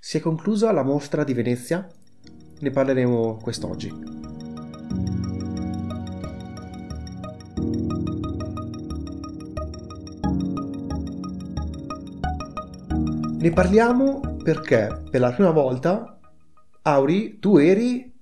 Si è conclusa la mostra di Venezia? Ne parleremo quest'oggi. Ne parliamo perché per la prima volta, Auri, tu eri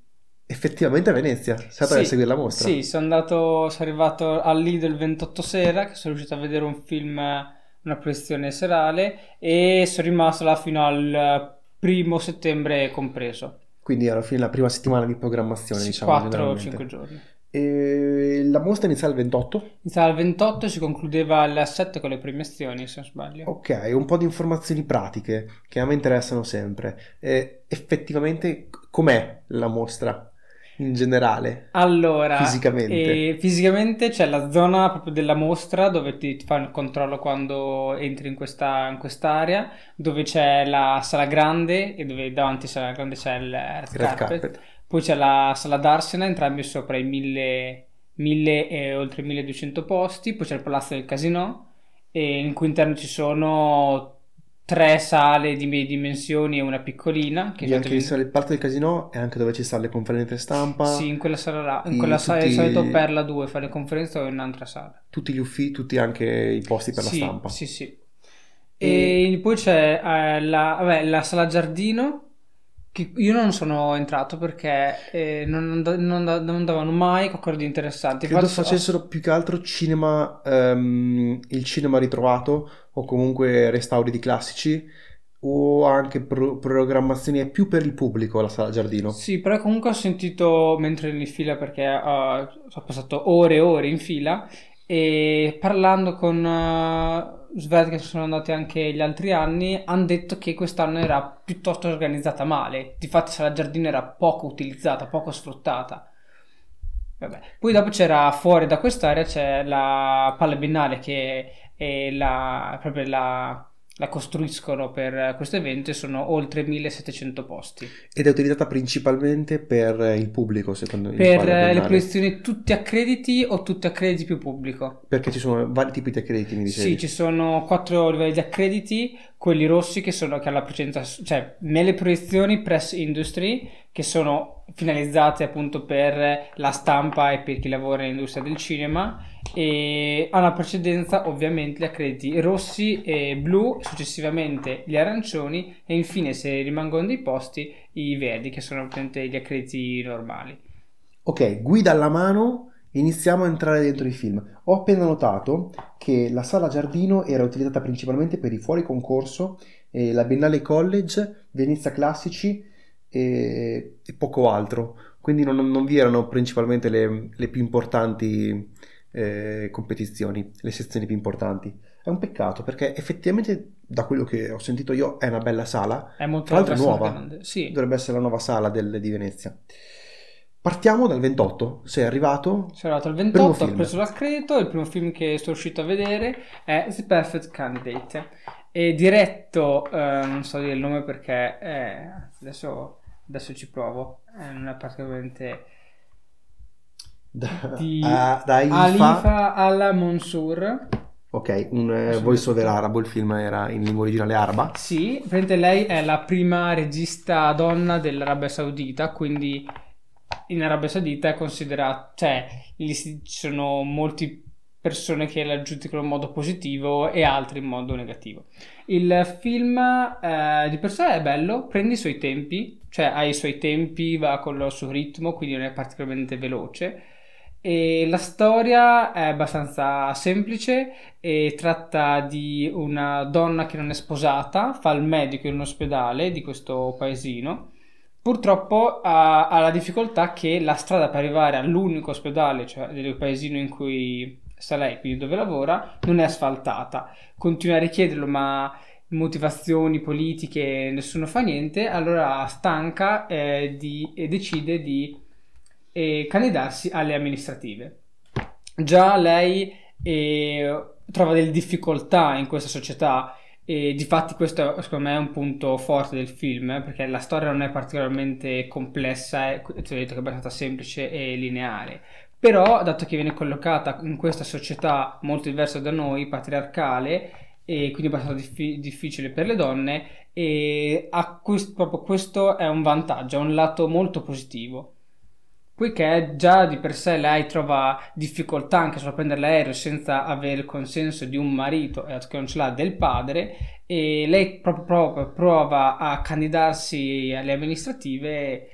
effettivamente a Venezia, sei andato Sì, a seguire la mostra. Sì, sono andato, sono arrivato al Lido il 28 sera, che sono riuscito a vedere un film, una proiezione serale, e sono rimasto là fino al primo settembre compreso. Quindi alla fine la prima settimana di programmazione, Sì, diciamo. 4 o generalmente. 5 giorni. E la mostra inizia il 28? Iniziava il 28 e si concludeva alle 7 con le premiazioni, se non sbaglio. Ok, un po' di informazioni pratiche che a me interessano sempre. Eh, effettivamente, com'è la mostra in generale? Allora, Fisicamente. eh, fisicamente c'è la zona proprio della mostra dove ti, ti fanno il controllo quando entri in questa in quest'area, dove c'è la sala grande e dove davanti alla sala grande c'è il red Red carpet. carpet. Poi c'è la sala d'Arsena, entrambi sopra i 1000, 1000 e oltre 1200 posti. Poi c'è il Palazzo del Casino, e in cui interno ci sono tre sale di medie dimensioni e una piccolina. Che anche il, sale- il parto del casino è anche dove ci stanno le conferenze stampa, Sì, in quella sala là. In quella sala di tutti- solito per la 2 fare le conferenze o in un'altra sala. tutti gli uffici, tutti anche i posti per sì, la stampa. Sì, sì. E- E poi c'è eh, la, vabbè, la sala giardino. Io non sono entrato perché eh, non, non non davano mai qualcosa di interessante. Credo Infatti, facessero più che altro cinema, ehm, il cinema ritrovato o comunque restauri di classici o anche pro- programmazioni è più per il pubblico la sala giardino. Sì, però comunque ho sentito mentre ero in fila perché eh, ho passato ore e ore in fila e parlando con uh, Sved che sono andati anche gli altri anni hanno detto che quest'anno era piuttosto organizzata male. Difatti Sala Giardino era poco utilizzata, poco sfruttata. Vabbè. Poi dopo c'era fuori da quest'area c'è la Palla Biennale che è la, proprio la, la costruiscono per questo evento e sono oltre 1700 posti. Ed è utilizzata principalmente per il pubblico, secondo me. Per eh, le proiezioni tutti a crediti o tutti a crediti più pubblico? Perché ci sono vari tipi di accrediti, mi dicevi. Sì, ci sono quattro livelli di accrediti, quelli rossi che sono che alla precedenza, cioè nelle proiezioni press industry che sono finalizzate appunto per la stampa e per chi lavora nell'industria del cinema e hanno la precedenza ovviamente gli accrediti rossi e blu, successivamente gli arancioni e infine se rimangono dei posti i verdi che sono gli accrediti normali. Ok, guida alla mano, iniziamo a entrare dentro i film. Ho appena notato che la sala giardino era utilizzata principalmente per i fuori concorso, eh, la Biennale College, Venezia Classici e, e poco altro. Quindi non, non vi erano principalmente le, le più importanti eh, competizioni, le sezioni più importanti. È un peccato perché effettivamente, da quello che ho sentito io, è una bella sala. È molto Tra l'altro nuova. grande. Sì. Dovrebbe essere la nuova sala del- di Venezia. Partiamo dal 28. Sei arrivato? Sono arrivato al Primo 28, ho preso l'accredito, il primo film che sono riuscito a vedere è The Perfect Candidate. È diretto, eh, non so dire il nome perché eh, adesso, adesso ci provo, è particolarmente Da, di a- da Ifa. Alifa Al Monsur. Ok, un eh, voice over arabo, il film era in lingua originale araba. Sì, praticamente lei è la prima regista donna dell'Arabia Saudita, quindi in Arabia Saudita è considerata, cioè lì ci sono molte persone che la giudicano in modo positivo e altre in modo negativo. Il film eh, di per sé è bello, prende i suoi tempi, cioè ha i suoi tempi, va con il suo ritmo, quindi non è particolarmente veloce. E la storia è abbastanza semplice e tratta di una donna che non è sposata, fa il medico in un ospedale di questo paesino. Purtroppo ha, ha la difficoltà che la strada per arrivare all'unico ospedale, cioè del paesino in cui sta lei, quindi dove lavora, non è asfaltata. Continua a richiederlo, ma motivazioni politiche nessuno fa niente. Allora stanca eh, di- e decide di eh, candidarsi alle amministrative. Già lei eh, trova delle difficoltà in questa società e difatti questo secondo me è un punto forte del film eh, perché la storia non è particolarmente complessa, è, ti ho detto che è abbastanza semplice e lineare. Però, dato che viene collocata in questa società molto diversa da noi, patriarcale, e quindi abbastanza diffi- difficile per le donne e quest- proprio questo è un vantaggio, è un lato molto positivo. Poiché già di per sé lei trova difficoltà anche solo a prendere l'aereo senza avere il consenso di un marito e che non ce l'ha del padre, e lei proprio, proprio prova a candidarsi alle amministrative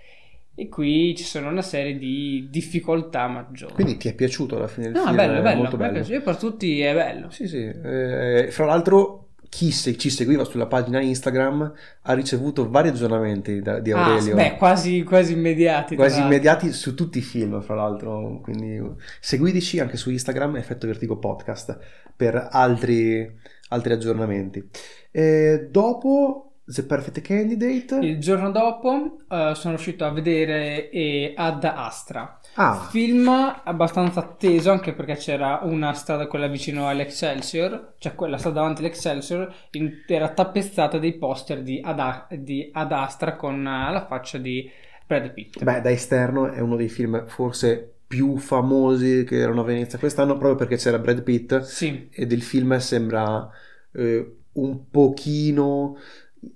e qui ci sono una serie di difficoltà maggiori. Quindi ti è piaciuto alla fine del no, film? No, è bello, è bello. molto bello. Io per tutti è bello. Sì, sì. Eh, fra l'altro, chi se, ci seguiva sulla pagina Instagram ha ricevuto vari aggiornamenti da, di Aurelio. Ah, beh, quasi, quasi immediati. Quasi immediati su tutti i film, fra l'altro. Quindi seguiteci anche su Instagram, Effetto Vertigo Podcast, per altri, altri aggiornamenti. E dopo The Perfect Candidate. Il giorno dopo uh, sono riuscito a vedere eh, Ad Astra. Ah. Film abbastanza atteso anche perché c'era una strada, quella vicino all'Excelsior, cioè quella strada davanti all'Excelsior, in, era tappezzata dei poster di Ad, di Ad Astra con uh, la faccia di Brad Pitt. Beh, da esterno è uno dei film forse più famosi che erano a Venezia quest'anno proprio perché c'era Brad Pitt sì. e del film sembra eh, un pochino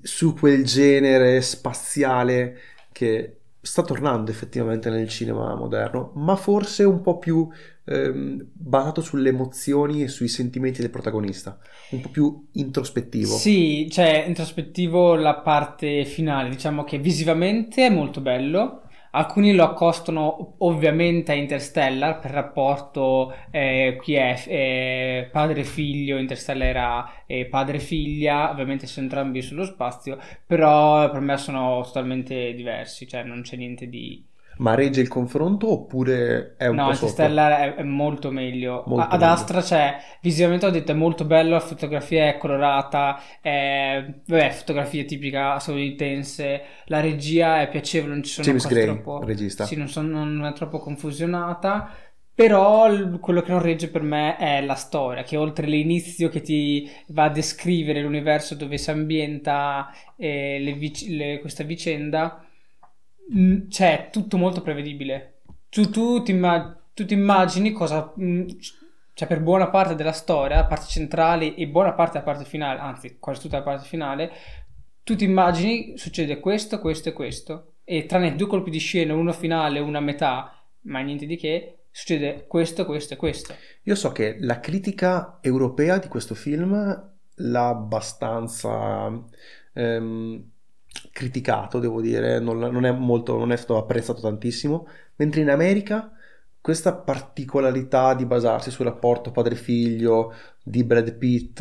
su quel genere spaziale che sta tornando effettivamente nel cinema moderno, ma forse un po' più ehm, basato sulle emozioni e sui sentimenti del protagonista, un po' più introspettivo. Sì, cioè introspettivo la parte finale, diciamo che visivamente è molto bello, Alcuni lo accostano ovviamente a Interstellar per rapporto eh, qui è eh, padre-figlio, Interstellar era eh, padre-figlia, ovviamente sono entrambi sullo spazio, però per me sono totalmente diversi, cioè non c'è niente di ma regge il confronto oppure è un no, po' Interstellar è, è, molto meglio. Molto Ad meglio. Astra, cioè, visivamente ho detto è molto bello, la fotografia è colorata, è, vabbè, fotografia tipica statunitense, la regia è piacevole, non ci sono James Gray, troppo... regista. Sì, non, sono, non è troppo confusionata. Però quello che non regge per me è la storia, che oltre l'inizio che ti va a descrivere l'universo dove si ambienta eh, le vic- le- questa vicenda, mh, cioè tutto molto prevedibile. Tu, tu, ti, imma- tu ti immagini cosa, mh, cioè per buona parte della storia, la parte centrale e buona parte della parte finale, anzi quasi tutta la parte finale, tu ti immagini succede questo, questo e questo. E tranne due colpi di scena, uno finale e una metà, ma niente di che, succede questo, questo e questo. Io so che la critica europea di questo film l'ha abbastanza ehm, criticato, devo dire, non, non, è molto, non è stato apprezzato tantissimo, mentre in America questa particolarità di basarsi sul rapporto padre-figlio di Brad Pitt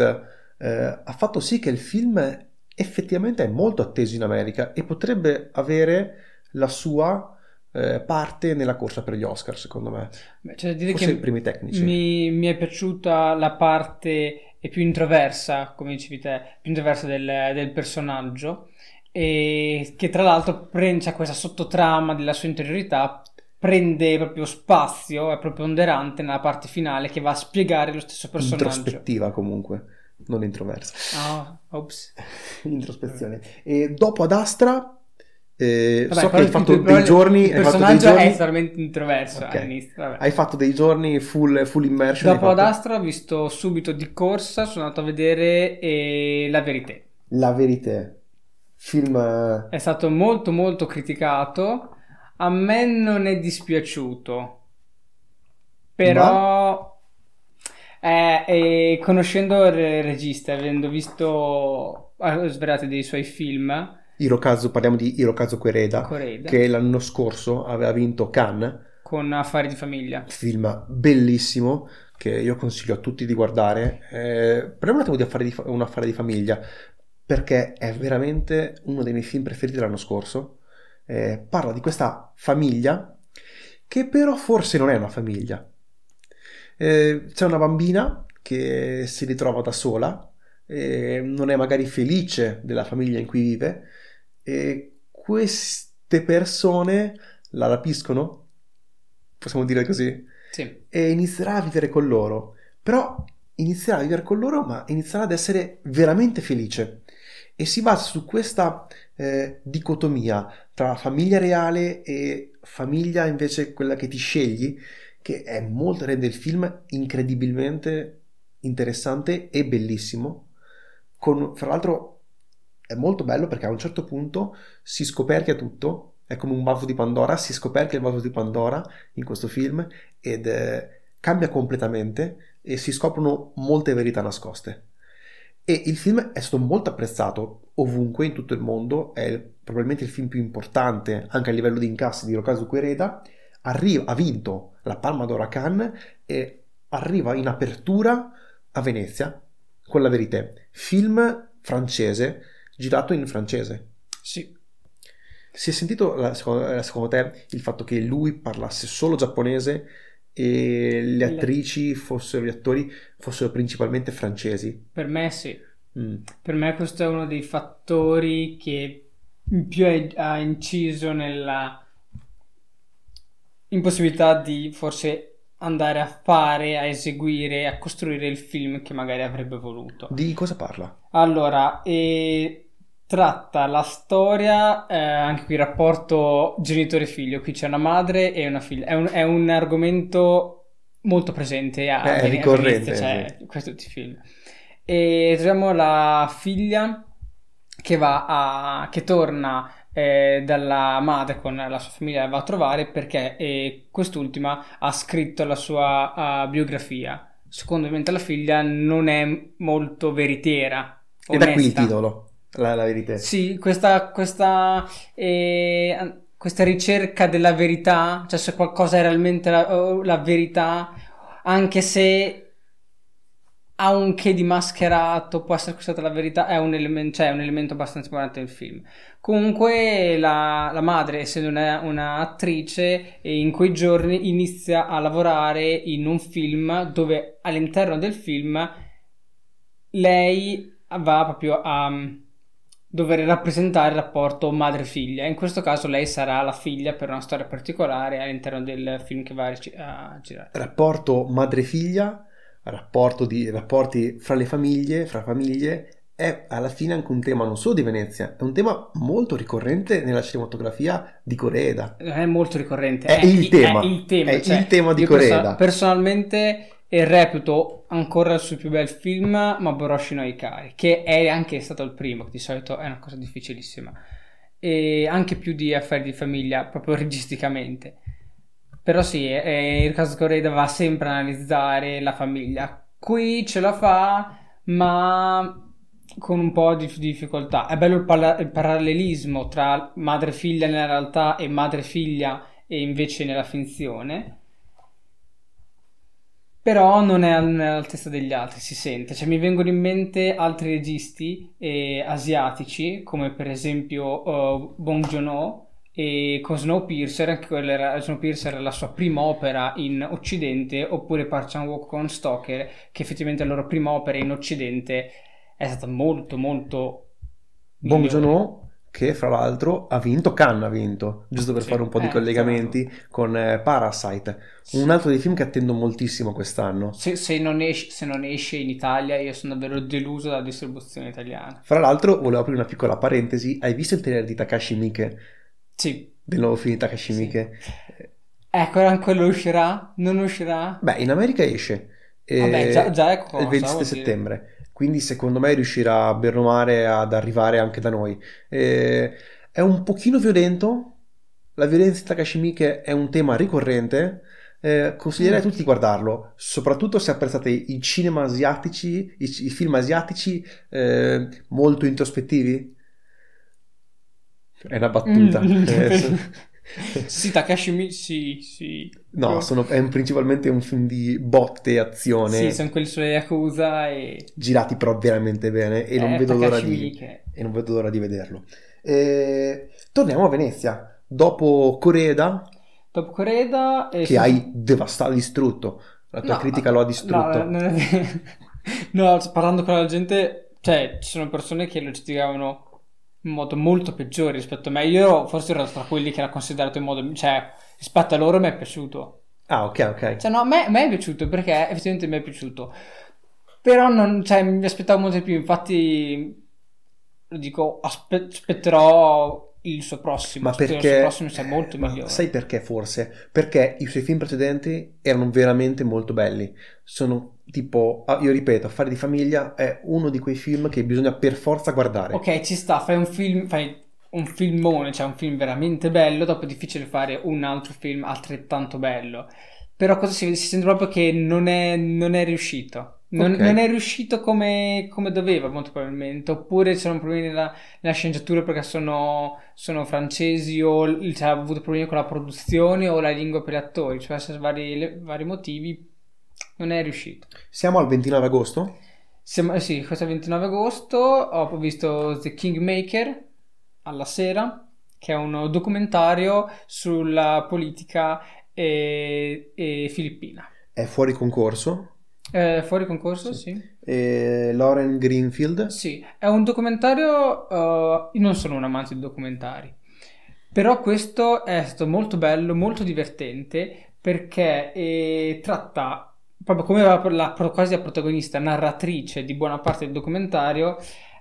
eh, ha fatto sì che il film effettivamente è molto atteso in America e potrebbe avere la sua eh, parte nella corsa per gli Oscar, secondo me. Beh, cioè, dire Forse che i primi tecnici. Mi, mi, è piaciuta la parte più introversa, come dicevi te, più introversa del, del personaggio, e che tra l'altro prende questa sottotrama della sua interiorità prende proprio spazio, è proprio ponderante nella parte finale che va a spiegare lo stesso personaggio. Introspettiva comunque, non introversa. Ah, ops. Introspezione. E dopo ad Astra, eh, Vabbè, so che hai fatto il, dei giorni... Il personaggio giorni... è totalmente introverso Ok. all'inizio. Vabbè. Hai fatto dei giorni full, full immersion. Dopo ad Astra ho visto subito di corsa, sono andato a vedere eh, La Verità. La verità. Film... eh, È stato molto molto criticato. A me non è dispiaciuto. Però eh, eh, conoscendo il regista, avendo visto svariati dei suoi film, Hirokazu, parliamo di Hirokazu Koreeda, Koreeda, che l'anno scorso aveva vinto Cannes, con Affari di famiglia. film bellissimo che io consiglio a tutti di guardare. Eh, parliamo un attimo di affare di fa- un affare di famiglia, perché è veramente uno dei miei film preferiti dell'anno scorso. Eh, parla di questa famiglia che però forse non è una famiglia. Eh, c'è una bambina che si ritrova da sola, eh, non è magari felice della famiglia in cui vive e queste persone la rapiscono, possiamo dire così, Sì. e inizierà a vivere con loro. Però inizierà a vivere con loro, ma inizierà ad essere veramente felice. E si basa su questa eh, dicotomia tra famiglia reale e famiglia invece quella che ti scegli, che è molto, rende il film incredibilmente interessante e bellissimo. con, fra l'altro è molto bello perché a un certo punto si scoperchia tutto, è come un vaso di Pandora, si scoperchia il vaso di Pandora in questo film ed eh, cambia completamente e si scoprono molte verità nascoste. E il film è stato molto apprezzato ovunque in tutto il mondo, è probabilmente il film più importante anche a livello di incassi di Rokazu Quereda, arriva, ha vinto la Palma d'Oro a Cannes e arriva in apertura a Venezia con la verità. Film francese, girato in francese. Sì. Si è sentito, secondo, secondo te, il fatto che lui parlasse solo giapponese e le attrici fossero, gli attori fossero principalmente francesi? Per me sì. Mm. Per me questo è uno dei fattori che più ha inciso nella impossibilità di forse andare a fare, a eseguire, a costruire il film che magari avrebbe voluto. Di cosa parla? Allora, e tratta la storia, eh, anche qui il rapporto genitore-figlio, qui c'è una madre e una figlia, è un, è un argomento molto presente, a, è ricorrente, cioè, sì. questo tutti i film. E troviamo la figlia che va a, che torna eh, dalla madre con la sua famiglia va a trovare perché eh, quest'ultima ha scritto la sua uh, biografia. Secondo me la figlia non è molto veritiera. E da qui il titolo, la, la verità. Sì, questa, questa, eh, questa, ricerca della verità, cioè se qualcosa è realmente la, la verità, anche se ha un che di mascherato, può essere questa la verità, è un, elemento, cioè, un elemento abbastanza importante del film. Comunque la, la madre, essendo un'attrice, in quei giorni inizia a lavorare in un film dove all'interno del film lei va proprio a dover rappresentare il rapporto madre-figlia. In questo caso lei sarà la figlia per una storia particolare all'interno del film che va a girare. Rapporto madre-figlia rapporto di, rapporti fra le famiglie, fra famiglie, è alla fine anche un tema non solo di Venezia, è un tema molto ricorrente nella cinematografia di Coreeda. È molto ricorrente. È, è il tema. È il tema, è cioè, il tema di Coreeda. Perso- personalmente reputo ancora il suo più bel film Maboroshi no Ikari, che è anche stato il primo, che di solito è una cosa difficilissima. E anche più di affari di famiglia, proprio registicamente. Però sì, eh, il caso Correda va sempre a analizzare la famiglia. Qui ce la fa, ma con un po' di difficoltà. È bello il, pala- il parallelismo tra madre e figlia nella realtà e madre e figlia e invece nella finzione. Però non è all'altezza degli altri, si sente. Cioè, mi vengono in mente altri registi eh, asiatici, come per esempio uh, Bong Joon-ho, e con Snowpiercer, anche quella era, Snowpiercer era la sua prima opera in Occidente, oppure Park Chan-wook con Stoker, che effettivamente la loro prima opera in Occidente è stata molto molto Bong Joon-ho che fra l'altro ha vinto, Cannes ha vinto, giusto per sì, fare un po' di eh, collegamenti certo. con eh, Parasite, un altro dei film che attendo moltissimo quest'anno. Se, se, non esce, se, non esce, in Italia io sono davvero deluso dalla distribuzione italiana. Fra l'altro volevo aprire una piccola parentesi, hai visto il trailer di Takashi Miike? Sì. Del nuovo film di Takashi Miike. Sì. Ecco, anche quello uscirà? Non uscirà? Beh, in America esce. Vabbè, già, già cosa, il 27 settembre. Dire. Quindi secondo me riuscirà a male ad arrivare anche da noi. Eh, è un pochino violento. La violenza di Takashi Miike è un tema ricorrente. Eh, consiglierei a tutti di guardarlo, soprattutto se apprezzate i cinema asiatici, i, i film asiatici eh, molto introspettivi è una battuta. Mm. Eh, sì, Takashi. Sì, sì. No, sono, è principalmente un film di botte e azione. Sì, sono quelli sulle Yakuza e... Girati però veramente bene e, non vedo, l'ora di, e non vedo l'ora di vederlo. E... Torniamo a Venezia. Dopo Coreda... Dopo Coreda... Che sono... hai devastato, distrutto. La tua no, critica lo ha distrutto. No, no, parlando con la gente... Cioè, ci sono persone che lo giudicavano in modo molto peggiore rispetto a me. Io forse ero tra quelli che l'ha considerato in modo... cioè, rispetto a loro mi è piaciuto. Ah, ok, ok. Cioè, no, a me, a me è piaciuto perché effettivamente mi è piaciuto. Però non, cioè, mi aspettavo molto di più, infatti lo dico, aspe- aspetterò il suo prossimo. Ma perché... Il suo prossimo sia molto migliore. Sai perché forse? Perché i suoi film precedenti erano veramente molto belli. Sono tipo, ah, io ripeto, Affari di famiglia è uno di quei film che bisogna per forza guardare. Ok, ci sta, fai un film, fai un filmone, cioè un film veramente bello, dopo è difficile fare un altro film altrettanto bello. Però cosa si, si sente proprio che non è, non è riuscito. Non, Ok. non è riuscito come, come doveva, molto probabilmente. Oppure c'erano problemi nella, nella sceneggiatura perché sono, sono francesi o l- cioè, avuto problemi con la produzione o la lingua per gli attori. Cioè, per vari, le- vari motivi non è riuscito. Siamo al 29 agosto? Siamo, eh sì, questo è il 29 agosto. Ho visto The Kingmaker alla sera, che è un documentario sulla politica eh, eh, filippina. È fuori concorso. Eh, fuori concorso? Sì. Sì. E Lauren Greenfield. Sì, è un documentario. eh, io non sono un amante di documentari, però questo è stato molto bello, molto divertente perché eh, tratta proprio come la, la- quasi la protagonista, narratrice di buona parte del documentario,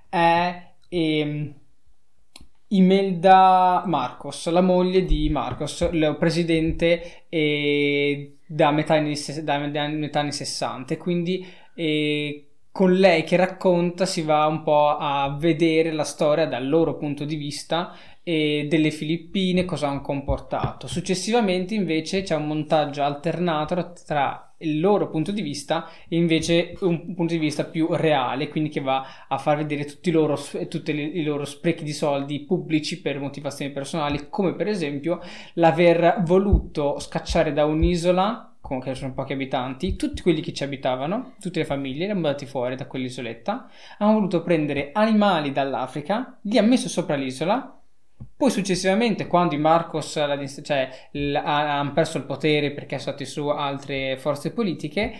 è ehm, Imelda Marcos, la moglie di Marcos, il presidente eh, da metà anni, da- metà anni 60. Quindi e con lei che racconta si va un po' a vedere la storia dal loro punto di vista e delle Filippine, cosa hanno comportato. Successivamente invece c'è un montaggio alternato tra il loro punto di vista e invece un punto di vista più reale, quindi che va a far vedere tutti i loro, tutti i loro sprechi di soldi pubblici per motivazioni personali, come per esempio l'aver voluto scacciare da un'isola con che sono pochi abitanti, tutti quelli che ci abitavano, tutte le famiglie, li hanno fuori da quell'isoletta, hanno voluto prendere animali dall'Africa, li ha messo sopra l'isola, poi successivamente quando i Marcos cioè, hanno perso il potere perché sono stati su altre forze politiche,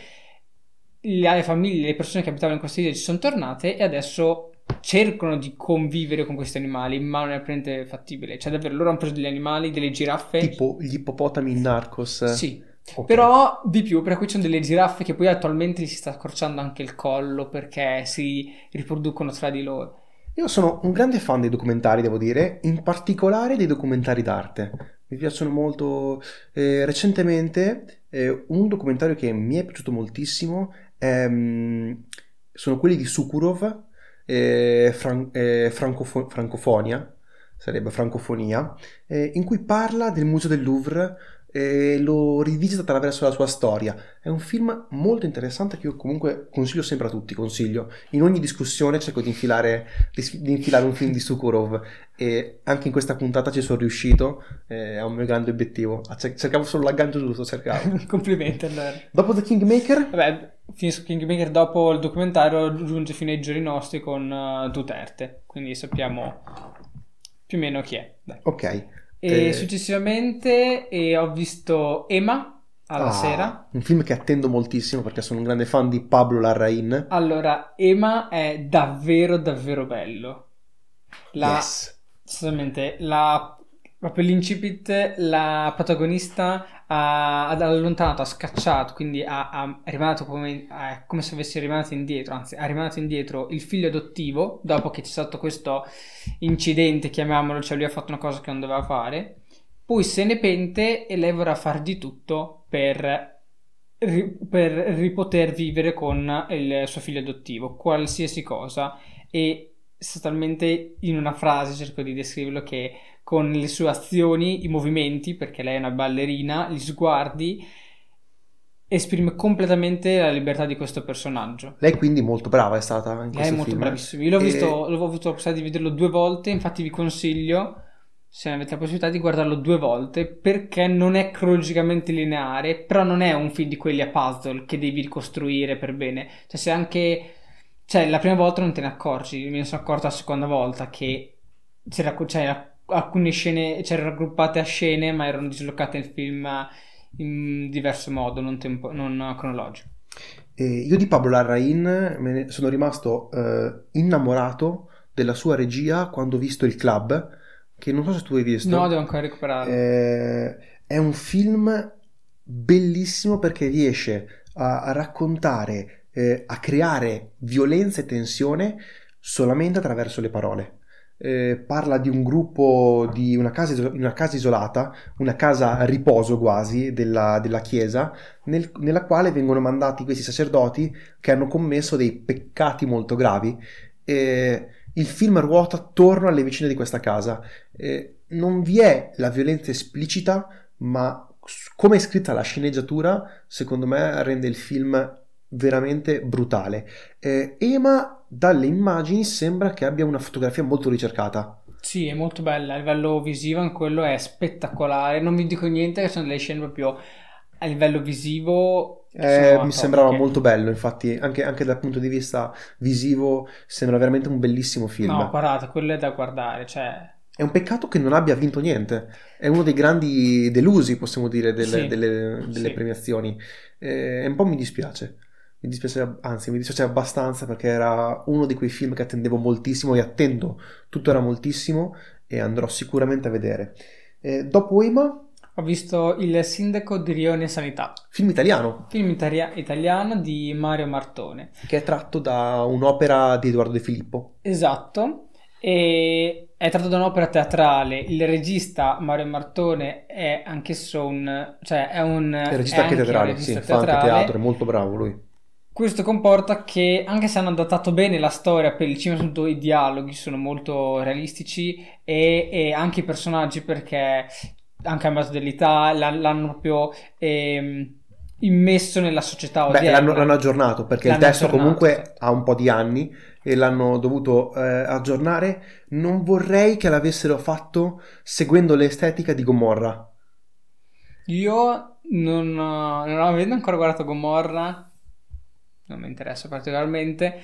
le famiglie, le persone che abitavano in queste isole ci sono tornate e adesso cercano di convivere con questi animali, ma non è praticamente fattibile. Cioè, davvero, loro hanno preso degli animali, delle giraffe. Tipo gli ippopotami in Narcos. Sì, Ok. però di più, per cui ci sono delle giraffe che poi attualmente si sta accorciando anche il collo perché si riproducono tra di loro. Io sono un grande fan dei documentari, devo dire, in particolare dei documentari d'arte. Mi piacciono molto. Eh, recentemente, eh, un documentario che mi è piaciuto moltissimo è, mm, sono quelli di Sukurov, eh, Fran- eh, Francofo- Francofonia, sarebbe francofonia, eh, in cui parla del Museo del Louvre e lo rivisita attraverso la sua storia. È un film molto interessante che io comunque consiglio sempre a tutti, consiglio. In ogni discussione cerco di infilare, di, infilare un film di Sukurov e anche in questa puntata ci sono riuscito, eh, è un mio grande obiettivo. Ah, cer- Cercavo solo l'aggancio giusto, cercavo. Complimenti allora. Dopo The Kingmaker, Vabbè, finisco Kingmaker dopo il documentario giunge fino ai giorni nostri con eh, Duterte, quindi sappiamo più o meno chi è. Dai. ok. E Eh, successivamente eh, ho visto Emma alla ah, sera. Un film che attendo moltissimo perché sono un grande fan di Pablo Larraín. Allora, Emma è davvero davvero bello. La, Yes. sostanzialmente, la, proprio l'incipit, la protagonista ha, ha allontanato, ha scacciato, quindi ha, ha- rimandato come, è come se avesse rimandato indietro, anzi, ha rimandato indietro il figlio adottivo dopo che c'è stato questo incidente, chiamiamolo, cioè lui ha fatto una cosa che non doveva fare. Poi se ne pente e lei vorrà far di tutto per, per ripoter vivere con il suo figlio adottivo, qualsiasi cosa. E sostanzialmente in una frase cerco di descriverlo che con le sue azioni, i movimenti, perché lei è una ballerina, gli sguardi, esprime completamente la libertà di questo personaggio. Lei quindi molto brava è stata in Lei è molto film. bravissima. Io l'ho E- visto, l'ho avuto la possibilità di vederlo due volte, infatti vi consiglio, se avete la possibilità, di guardarlo due volte, perché non è cronologicamente lineare, però non è un film di quelli a puzzle che devi ricostruire per bene. Cioè, se anche... Cioè, la prima volta non te ne accorgi, me ne sono accorto la seconda volta che c'era, c'era alcune scene, c'erano raggruppate a scene, ma erano dislocate nel film in diverso modo, non, tempo- non cronologico. E io di Pablo ne sono rimasto eh, innamorato della sua regia quando ho visto Il Club, che non so se tu hai visto. No, devo ancora recuperarlo. Eh, è un film bellissimo perché riesce a, a raccontare, eh, a creare violenza e tensione solamente attraverso le parole. Eh, parla di un gruppo di una casa, una casa, isolata, una casa a riposo quasi della, della chiesa, nel, nella quale vengono mandati questi sacerdoti che hanno commesso dei peccati molto gravi. Eh, il film ruota attorno alle vicine di questa casa. Eh, non vi è la violenza esplicita, ma come è scritta la sceneggiatura, secondo me rende il film veramente brutale. Eh, Ema dalle immagini sembra che abbia una fotografia molto ricercata. Sì, è molto bella, a livello visivo in quello è spettacolare, non vi dico niente che sono delle scene proprio a livello visivo eh, mi sembrava molto bello, infatti, anche, anche, dal punto di vista visivo, sembra veramente un bellissimo film. No, guardate, quello è da guardare. Cioè... È un peccato che non abbia vinto niente. È uno dei grandi delusi, possiamo dire, delle, sì, delle, delle sì. premiazioni. Eh, un po' mi dispiace. Mi dispiace, anzi, mi dispiace abbastanza perché era uno di quei film che attendevo moltissimo e attendo tuttora moltissimo e andrò sicuramente a vedere. Eh, dopo Ema ho visto Il sindaco di Rione Sanità. Film italiano. Film italia- italiano di Mario Martone. Che è tratto da un'opera di Edoardo De Filippo. Esatto. E è tratto da un'opera teatrale. Il regista Mario Martone è anch'esso un... cioè è un... È regista anche teatrale, sì, fa anche teatro, è molto bravo lui. Questo comporta che, anche se hanno adattato bene la storia per il cinema, soprattutto i dialoghi sono molto realistici e, e anche i personaggi perché anche a base dell'età, l'hanno proprio ehm, immesso nella società. Beh, l'hanno, l'hanno aggiornato perché l'hanno il testo comunque certo. ha un po' di anni e l'hanno dovuto eh, aggiornare. Non vorrei che l'avessero fatto seguendo l'estetica di Gomorra. Io non, non avendo ancora guardato Gomorra, non mi interessa particolarmente.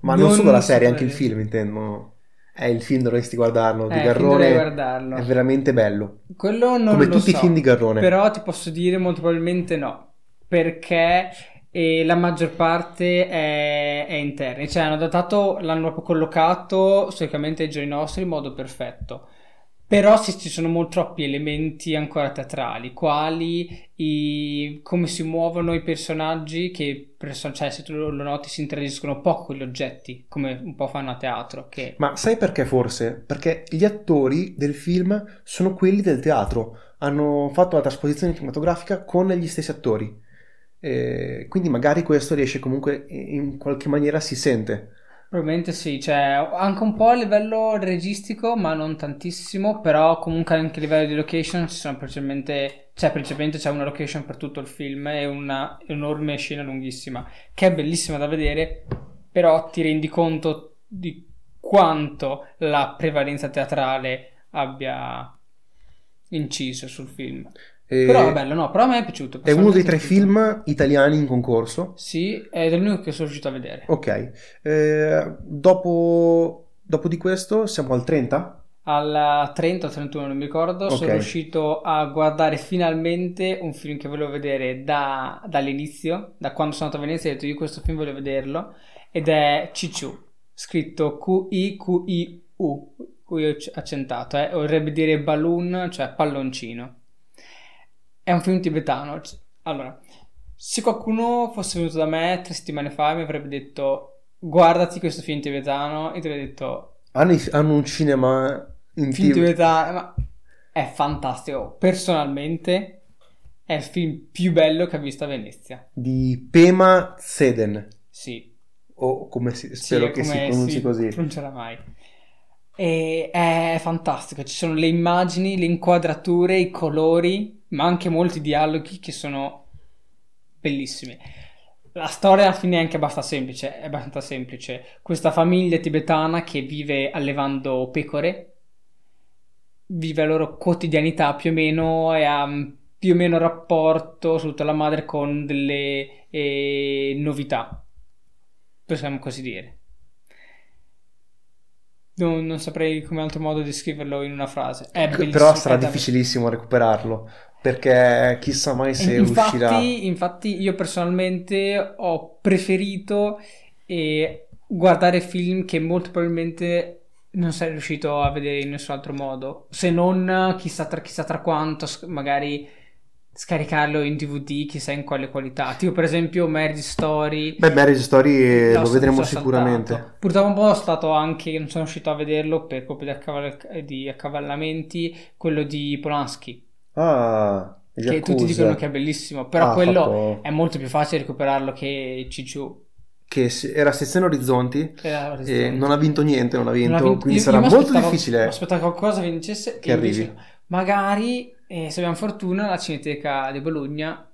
Ma non, non solo la serie, anche il film intendo. È il film dovresti guardarlo di eh, Garrone. Guardarlo. È veramente bello. Quello non Come tutti so, i film di Garrone. Però ti posso dire molto probabilmente no. Perché eh, la maggior parte è, è interna. Cioè hanno datato, l'hanno proprio collocato storicamente ai giorni nostri in modo perfetto. Però sì, ci sono molti troppi elementi ancora teatrali, quali i, come si muovono i personaggi che, cioè se tu lo noti, si interagiscono poco con gli oggetti, come un po' fanno a teatro. Che... Ma sai perché forse? Perché gli attori del film sono quelli del teatro, hanno fatto la trasposizione cinematografica con gli stessi attori. E quindi magari questo riesce comunque in qualche maniera si sente. Probabilmente sì, cioè anche un po' a livello registico, ma non tantissimo, però comunque anche a livello di location ci sono principalmente, cioè principalmente c'è una location per tutto il film e una enorme scena lunghissima, che è bellissima da vedere, però ti rendi conto di quanto la prevalenza teatrale abbia inciso sul film. E... Però è bello, no, però a me è piaciuto. È uno dei tre film italiani in concorso? Sì, ed è l'unico che sono riuscito a vedere. Ok, eh, dopo, dopo di questo siamo al 30? Al 30 o 31 non mi ricordo, okay. sono riuscito a guardare finalmente un film che volevo vedere da, dall'inizio, da quando sono andato a Venezia ho detto io questo film voglio vederlo, ed è Cicciu, scritto Q-I-Q-I-U, cui ho accentato, eh? vorrebbe dire balloon, cioè palloncino. È un film tibetano. Allora, se qualcuno fosse venuto da me tre settimane fa mi avrebbe detto guardati questo film tibetano e ti avrei detto hanno, hanno un cinema in film tibetano ma è fantastico personalmente è il film più bello che ho visto a Venezia. Di Pema Seden. Sì. O come si, spero sì, che si pronunci si così. pronuncerà mai. E è fantastico ci sono le immagini le inquadrature i colori ma anche molti dialoghi che sono bellissimi. La storia alla fine è anche abbastanza semplice, è abbastanza semplice. Questa famiglia tibetana che vive allevando pecore, vive la loro quotidianità più o meno e ha più o meno rapporto, soprattutto la madre, con delle eh, novità, possiamo così dire. Non, non, saprei come altro modo descriverlo in una frase. È Però sarà difficilissimo recuperarlo perché chissà mai se infatti, uscirà. Infatti, io personalmente ho preferito eh, guardare film che molto probabilmente non sei riuscito a vedere in nessun altro modo, se non chissà tra, chissà tra quanto, magari scaricarlo in DVD chissà in quale qualità. Tipo per esempio Marriage Story. Beh, Marriage Story eh, lo vedremo sicuramente. saltato. Purtroppo un po' è stato anche, non sono riuscito a vederlo per colpa di, accaval- di accavallamenti, quello di Polanski, Ah, che Yakuza. tutti dicono che è bellissimo, però Ah, quello fatto- è molto più facile recuperarlo che Cicciu. che era sezione Orizzonti che era e non ha vinto niente, non ha vinto, Non ha vinto- quindi io- sarà io molto difficile. mi aspettavo che qualcosa vincesse Che invece arrivi. magari eh, se abbiamo fortuna la Cineteca di Bologna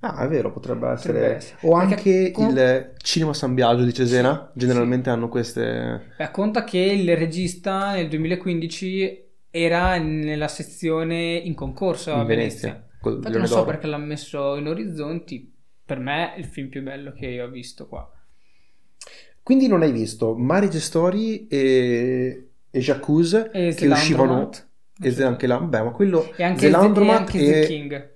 Ah, è vero, potrebbe essere. Potrebbe essere. O Perché anche con- il Cinema San Biagio di Cesena, generalmente hanno queste... Beh, conta che il regista nel 2015 era nella sezione in concorso a In Venezia. Venezia, col Infatti Leone non so d'Oro. perché l'ha messo in Orizzonti. Per me è il film più bello che ho visto qua. Quindi non hai visto Marriage Story e, e Jacuzzi E che uscivano... Zelandromat. E anche là, beh, ma quello... E anche, Zelandromat e anche e- The King.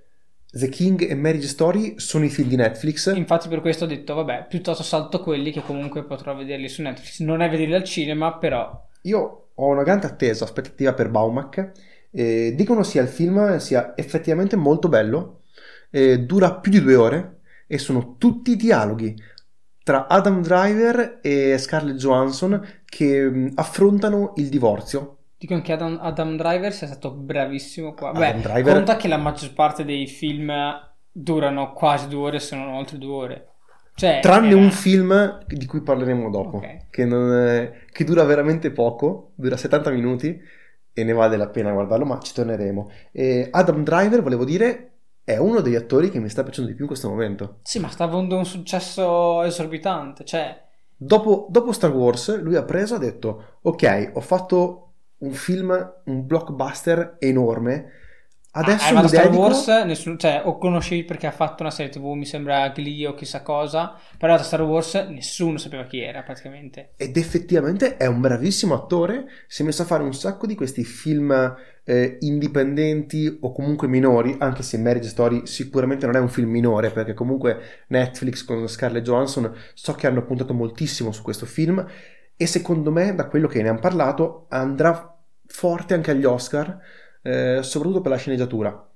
The King e Marriage Story sono i film di Netflix. Infatti per questo ho detto, vabbè, piuttosto salto quelli che comunque potrò vederli su Netflix. Non è vederli al cinema, però... Io ho una grande attesa, aspettativa per Baumack. Eh, dicono sia il film sia effettivamente molto bello, eh, dura più di due ore e sono tutti dialoghi tra Adam Driver e Scarlett Johansson che affrontano il divorzio. Dicono che Adam, Adam Driver sia stato bravissimo qua. Adam Beh, Driver- conta che la maggior parte dei film durano quasi due ore, se non oltre due ore. Cioè, Tranne era- un film di cui parleremo dopo, Ok. che, non è- che dura veramente poco, dura 70 minuti e ne vale la pena guardarlo, ma ci torneremo. E Adam Driver, volevo dire, è uno degli attori che mi sta piacendo di più in questo momento. Sì, ma sta avendo un successo esorbitante. Cioè, Dopo, dopo Star Wars, lui ha preso e ha detto: Ok, ho fatto un film, un blockbuster enorme. Adesso hai mi fatto Star dedico. Wars, nessuno, cioè, o conoscevi perché ha fatto una serie TV, mi sembra Glee o chissà cosa, però da Star Wars nessuno sapeva chi era praticamente. Ed effettivamente è un bravissimo attore. Si è messo a fare un sacco di questi film eh, indipendenti o comunque minori, anche se Marriage Story sicuramente non è un film minore, perché comunque Netflix con Scarlett Johansson so che hanno puntato moltissimo su questo film. E secondo me, da quello che ne hanno parlato, andrà forte anche agli Oscar, eh, soprattutto per la sceneggiatura.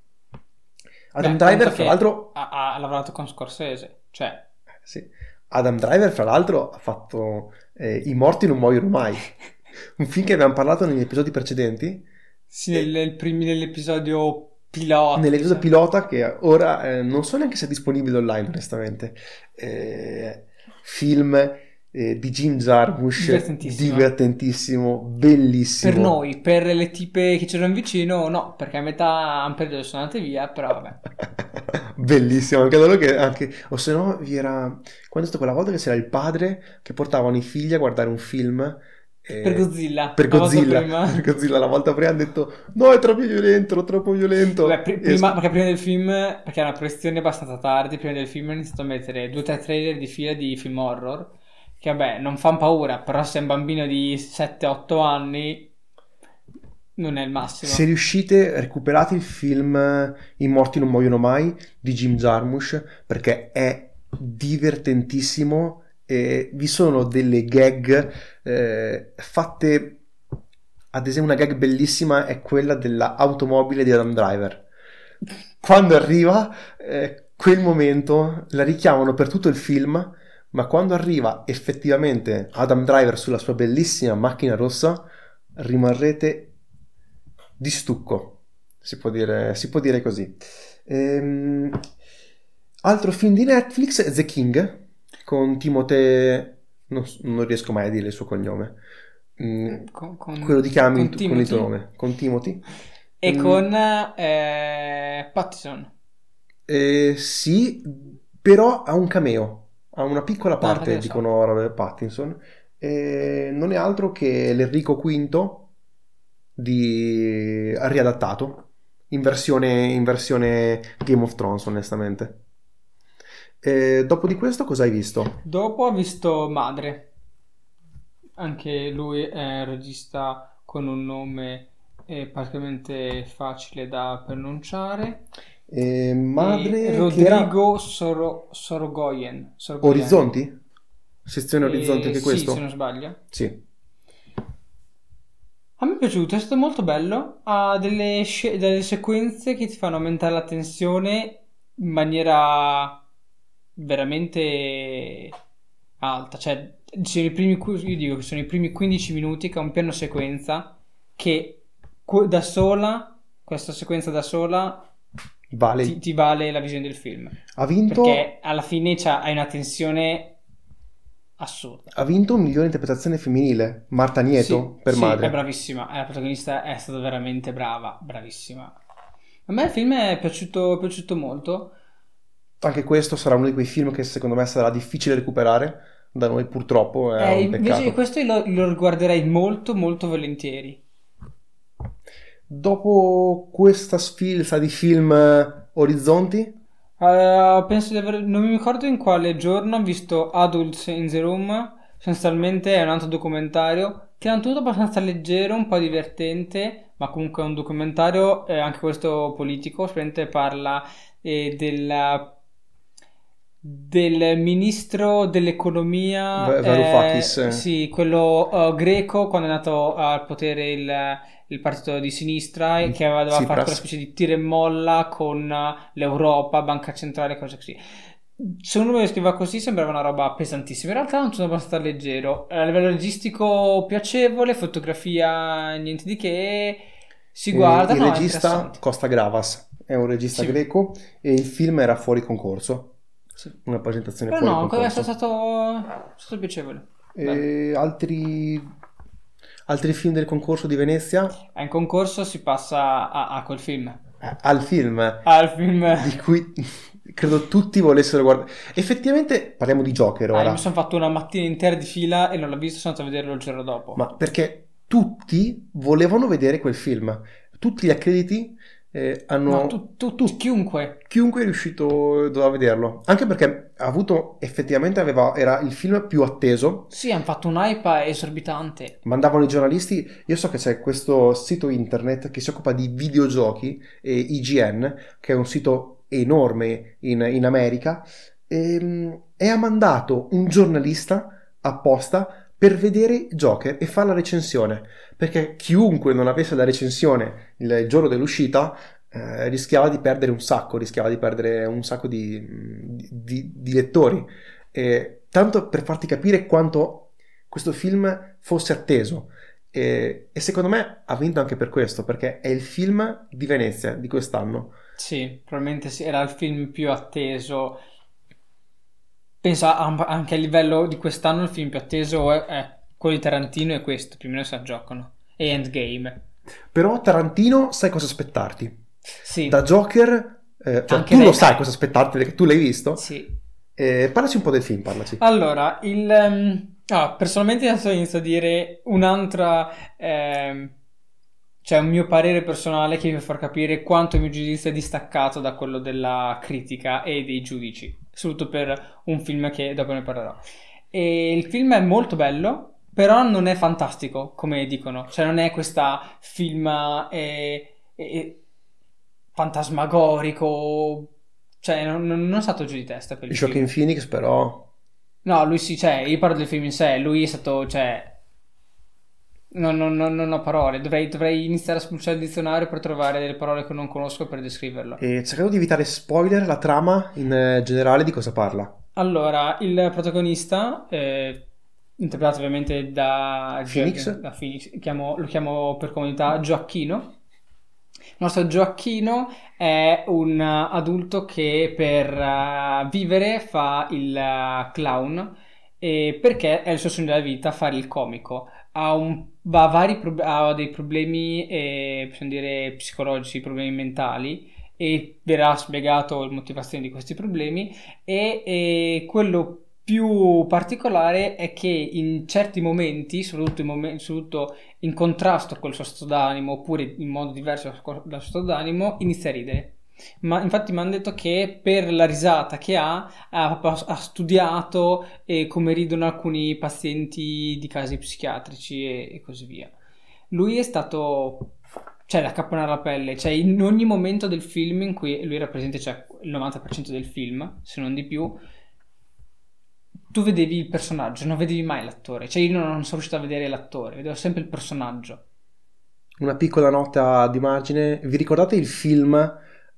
Adam Beh, Driver, fra l'altro, Ha, ha lavorato con Scorsese, cioè, sì. Adam Driver, fra l'altro, ha fatto eh, I morti non muoiono mai. Un film che abbiamo parlato negli episodi precedenti, sì, nel, nel primi- nell'episodio pilota. nell'episodio pilota, che ora eh, non so neanche se è disponibile online, onestamente. Eh, film eh, di Jim Jarmusch, Divertentissimo. divertentissimo, bellissimo. Per noi, per le tipe che c'erano vicino, no, perché a metà hanno perduto sono andate via, però vabbè. Bellissimo, anche loro che anche o se no vi era quando è stata quella volta che c'era il padre che portavano i figli a guardare un film eh, Per Godzilla. per Godzilla, per Godzilla la volta prima hanno detto no è troppo violento, troppo violento pri- E- prima, perché prima del film, perché era una proiezione abbastanza tardi, prima del film hanno iniziato a mettere due o tre trailer di fila di film horror, che vabbè, non fanno paura, però se è un bambino di 7-8 anni non è il massimo. se riuscite recuperate il film I morti non muoiono mai di Jim Jarmusch perché è divertentissimo e vi sono delle gag eh, fatte ad esempio una gag bellissima è quella dell'automobile di Adam Driver quando arriva eh, quel momento la richiamano per tutto il film ma quando arriva effettivamente Adam Driver sulla sua bellissima macchina rossa rimarrete di stucco. Si può dire, si può dire così. Ehm, altro film di Netflix è The King con Timothée non, non riesco mai a dire il suo cognome. Mm, Con- con- quello di chiami con con il tuo nome con Timothy. E Mm. con eh, Pattison. Eh, sì, però ha un cameo, ha una piccola infatti parte, so. dicono Robert Pattinson. Eh, non è altro che l'Enrico V di riadattato in versione, in versione Game of Thrones, onestamente. Eh, dopo di questo, cosa hai visto? Dopo ho visto Madre. Anche lui è un regista con un nome eh, praticamente facile da pronunciare. Eh, madre E che era Rodrigo Soro- Sorogoyen. Sorogoyen. Orizzonti? Sezione Orizzonti anche sì, questo? se non sbaglio. Sì. A me è piaciuto, è stato molto bello. Ha delle, sce- delle sequenze che ti fanno aumentare la tensione in maniera veramente alta. Cioè, sono i primi, io dico che sono i primi 15 minuti che è un piano sequenza che da sola, questa sequenza da sola, vale. Ti, ti, vale la visione del film. Ha vinto... Perché alla fine hai una tensione assurda. Ha vinto un migliore interpretazione femminile, Marta Nieto, sì, per sì, madre. è bravissima, la protagonista è stata veramente brava, bravissima. A me il film è piaciuto, è piaciuto molto. Anche questo sarà uno di quei film che secondo me sarà difficile recuperare da noi purtroppo. È eh, invece questo lo, lo riguarderei molto molto volentieri. Dopo questa sfilza di film eh, Orizzonti, Uh, penso di aver. Non mi ricordo in quale giorno ho visto Adults in the Room. Essenzialmente è un altro documentario che è un tutto abbastanza leggero, un po' divertente, ma comunque è un documentario, eh, anche questo politico. Sicuramente parla eh, della del ministro dell'economia Varoufakis eh, sì, quello uh, greco quando è nato al potere il, il partito di sinistra e che aveva sì, fatto una specie di tira e molla con l'Europa, Banca Centrale, cose così. Se uno lo scriveva così sembrava una roba pesantissima, in realtà non sono abbastanza leggero. A livello registico piacevole, fotografia niente di che, si guarda. il no, regista Costa Gravas è un regista sì. greco e il film era fuori concorso. Sì. Una presentazione Però fuori no, concorso. è stato, è stato piacevole. E altri Altri film del concorso di Venezia? In concorso si passa a, a quel film. Eh, al film. Al film. Di cui credo tutti volessero guardare. Effettivamente parliamo di Joker ora. Ah, mi sono fatto una mattina intera di fila e non l'ho visto, sono andato a vederlo il giorno dopo. Ma perché tutti volevano vedere quel film. Tutti gli accrediti eh, hanno... No, tu, tu, tu, chiunque. Chiunque è riuscito a vederlo. Anche perché ha avuto, effettivamente aveva, era il film più atteso. Sì, hanno fatto un hype esorbitante. Mandavano i giornalisti, io so che c'è questo sito internet che si occupa di videogiochi, eh, IGN, che è un sito enorme in, in America, e, ehm, e ha mandato un giornalista apposta per vedere Joker e fare la recensione perché chiunque non avesse la recensione il giorno dell'uscita eh, rischiava di perdere un sacco, rischiava di perdere un sacco di, di, di lettori. E, tanto per farti capire quanto questo film fosse atteso. E, e, secondo me ha vinto anche per questo, perché è il film di Venezia di quest'anno. Sì, probabilmente era il film più atteso. Pensa anche a livello di quest'anno il film più atteso è, è quello di Tarantino è questo, più o meno si giocano. E Endgame. Però Tarantino sai cosa aspettarti. Sì. Da Joker, eh, cioè, tu lei... lo sai cosa aspettarti perché tu l'hai visto. Sì. Eh, parlaci un po' del film, parlaci. Allora, il... Um... Ah, personalmente adesso inizio a dire un'altra... Um... Cioè, un mio parere personale che mi fa capire quanto il mio giudizio è distaccato da quello della critica e dei giudici. Soprattutto per un film che dopo ne parlerò. E il film è molto bello, però non è fantastico, come dicono. Cioè, non è questa film eh, eh, fantasmagorico. Cioè, non, non, è stato giù di testa per il Joaquin film. Phoenix, però. No, lui sì, cioè, io parlo del film in sé. Lui è stato, cioè. Non, non, non, non ho parole. Dovrei, dovrei, iniziare a spulciare il dizionario per trovare delle parole che non conosco per descriverlo. E cercando di evitare spoiler, la trama in eh, generale di cosa parla? Allora, il protagonista. Eh, interpretato ovviamente da Phoenix, da Phoenix. Chiamo, lo chiamo per comodità Gioacchino. Il nostro Gioacchino è un adulto che per uh, vivere fa il uh, clown e perché è il suo sogno della vita fare il comico. Ha, un, ha, vari pro- ha dei problemi, eh, possiamo dire, psicologici, problemi mentali e verrà spiegato la motivazione di questi problemi e, e quello più particolare è che in certi momenti, soprattutto in, momenti, soprattutto in contrasto col suo stato d'animo oppure in modo diverso dal suo stato d'animo, inizia a ridere. Ma infatti mi hanno detto che per la risata che ha, ha, ha studiato eh, come ridono alcuni pazienti di casi psichiatrici e, e così via. Lui è stato cioè la cappona alla pelle, cioè in ogni momento del film in cui lui era presente, cioè il 90% del film, se non di più, tu vedevi il personaggio, non vedevi mai l'attore. Cioè io non sono riuscito a vedere l'attore, vedevo sempre il personaggio. una piccola nota di margine. Vi ricordate il film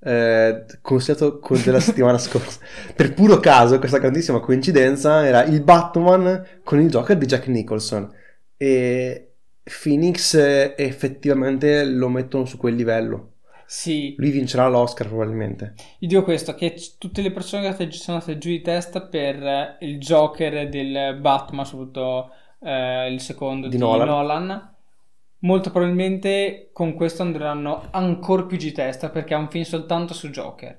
eh, consigliato con della settimana scorsa? Per puro caso, questa grandissima coincidenza, era il Batman con il Joker di Jack Nicholson. E Phoenix eh, effettivamente lo mettono su quel livello. Sì. Lui vincerà l'Oscar probabilmente. Io dico questo, che c- tutte le persone che sono andate giù di testa per eh, il Joker del Batman, soprattutto eh, il secondo Di di, Nolan. Nolan. Molto probabilmente con questo andranno ancora più di testa perché è un film soltanto su Joker.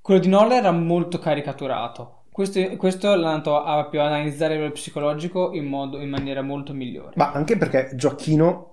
Quello di Nolan era molto caricaturato. Questo, questo andato a più analizzare livello psicologico in, modo, in maniera molto migliore. Ma anche perché Gioacchino,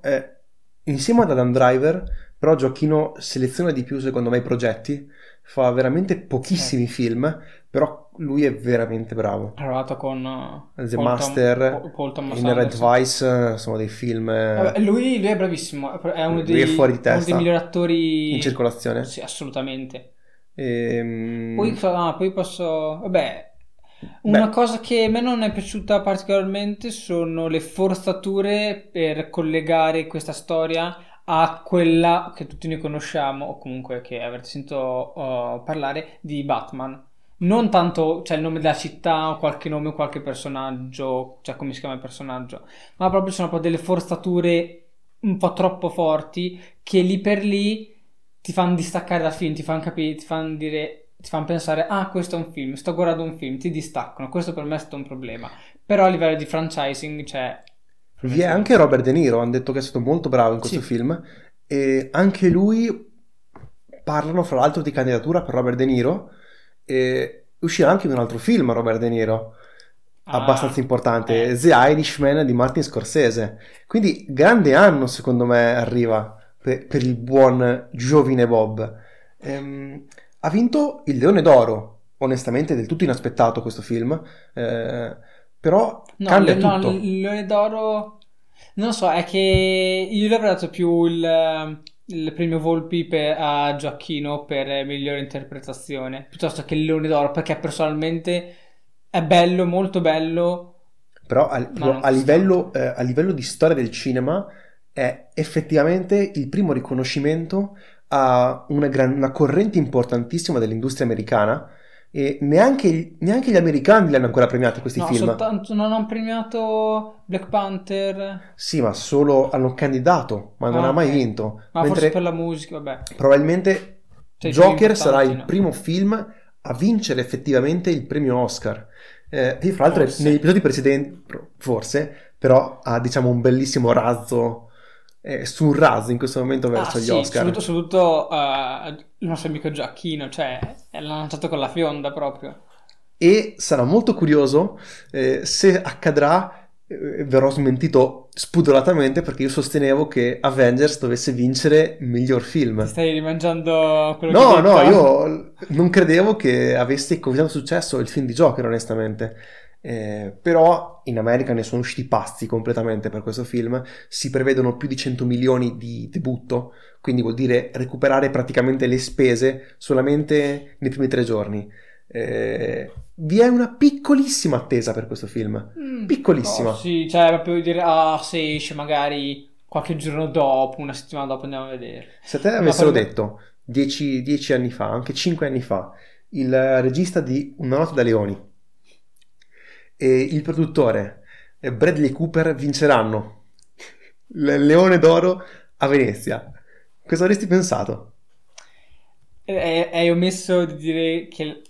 insieme ad Adam Driver, però Gioacchino seleziona di più secondo me i progetti, fa veramente pochissimi film, però lui è veramente bravo. Ha lavorato con uh, The Paul Tom- Master, Paul- Paul In Red. Vice eh, sono dei film eh, Vabbè, lui, lui è bravissimo, è uno dei, è uno dei migliori attori in circolazione. Sì, assolutamente. Ehm, Poi, ah, poi posso... Vabbè, una cosa che a me non è piaciuta particolarmente sono le forzature per collegare questa storia a quella che tutti noi conosciamo, o comunque che avrete sentito oh, parlare, di Batman. Non tanto, cioè il nome della città o qualche nome o qualche personaggio, cioè come si chiama il personaggio, ma proprio sono proprio delle forzature un po' troppo forti che lì per lì ti fanno distaccare dal film, ti fanno capire, ti fanno dire, ti fanno pensare, ah, questo è un film, sto guardando un film, ti distaccano. Questo per me è stato un problema. Però a livello di franchising, cioè, Vi è anche Robert De Niro, hanno detto che è stato molto bravo in questo Sì. film e anche lui parlano fra l'altro di candidatura per Robert De Niro e uscirà anche un altro film Robert De Niro ah, abbastanza importante, eh. The Irishman di Martin Scorsese. Quindi grande anno secondo me arriva per, per il buon giovine Bob. Ehm, ha vinto il Leone d'Oro, onestamente del tutto inaspettato questo film, eh, però No, cambia no, tutto. il Leone d'Oro, non lo so, è che io gli avrei dato più il, il premio Volpi per- a Gioacchino per migliore interpretazione, piuttosto che il Leone d'Oro, perché personalmente è bello, molto bello. Però a, Ma però a livello, eh, a livello di storia del cinema è effettivamente il primo riconoscimento a una, gran- una corrente importantissima dell'industria americana e neanche, neanche gli americani li hanno ancora premiati questi No, film. soltanto non hanno premiato Black Panther, Sì, ma solo hanno candidato, ma non Ah, ha mai vinto. ma Mentre forse per la musica, vabbè. probabilmente Cioè, Joker sarà il no. primo film a vincere effettivamente il premio Oscar. Eh, e fra l'altro Forse. negli episodi precedenti, forse, però ha diciamo un bellissimo razzo, eh, su un razzo in questo momento verso Ah, gli sì, Oscar. soprattutto, soprattutto, eh, il nostro amico Giacchino, cioè l'ha lanciato con la fionda proprio. E sarà molto curioso eh, se accadrà, eh, verrò smentito spudoratamente perché io sostenevo che Avengers dovesse vincere miglior film. Ti stai rimangiando quello No, che no, detto? io non credevo che avesse così tanto successo il film di Joker, onestamente. Eh, però in America ne sono usciti pazzi completamente per questo film. Si prevedono più di 100 milioni di debutto, quindi vuol dire recuperare praticamente le spese solamente nei primi tre giorni. Eh, vi è una piccolissima attesa per questo film. Mm, Piccolissima. no, sì, cioè proprio dire, ah, se esce magari qualche giorno dopo, una settimana dopo andiamo a vedere. Se te avessero per- detto dieci, dieci anni fa, anche cinque anni fa, il regista di Una notte da leoni e il produttore eh, Bradley Cooper vinceranno il Leone d'Oro a Venezia, cosa avresti pensato? E- e- Hai omesso di dire che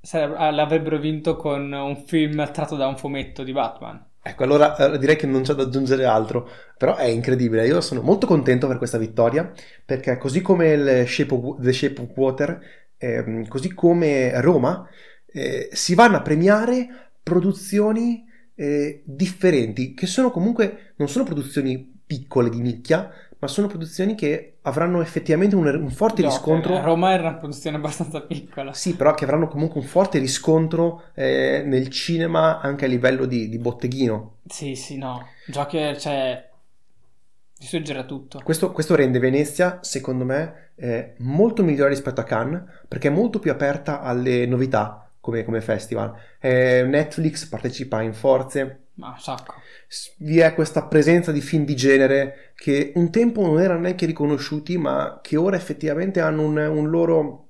sareb- ah, l'avrebbero vinto con un film tratto da un fumetto di Batman. Ecco, allora eh, direi che non c'è da aggiungere altro, però è incredibile. Io sono molto contento per questa vittoria perché, così come il Shape of, The Shape of Water, ehm, così come Roma, eh, si vanno a premiare produzioni eh, differenti, che sono comunque non sono produzioni piccole di nicchia, ma sono produzioni che avranno effettivamente un, un forte Joker, riscontro. eh, Roma era una produzione abbastanza piccola. Sì, però che avranno comunque un forte riscontro eh, nel cinema anche a livello di, di botteghino. Sì, sì, no. Joker, cioè, distruggerà tutto. Questo, questo rende Venezia, secondo me, eh, molto migliore rispetto a Cannes, perché è molto più aperta alle novità come, come festival. Eh, Netflix partecipa in forze, Ma un sacco. Vi è questa presenza di film di genere che un tempo non erano neanche riconosciuti, ma che ora effettivamente hanno un, un loro.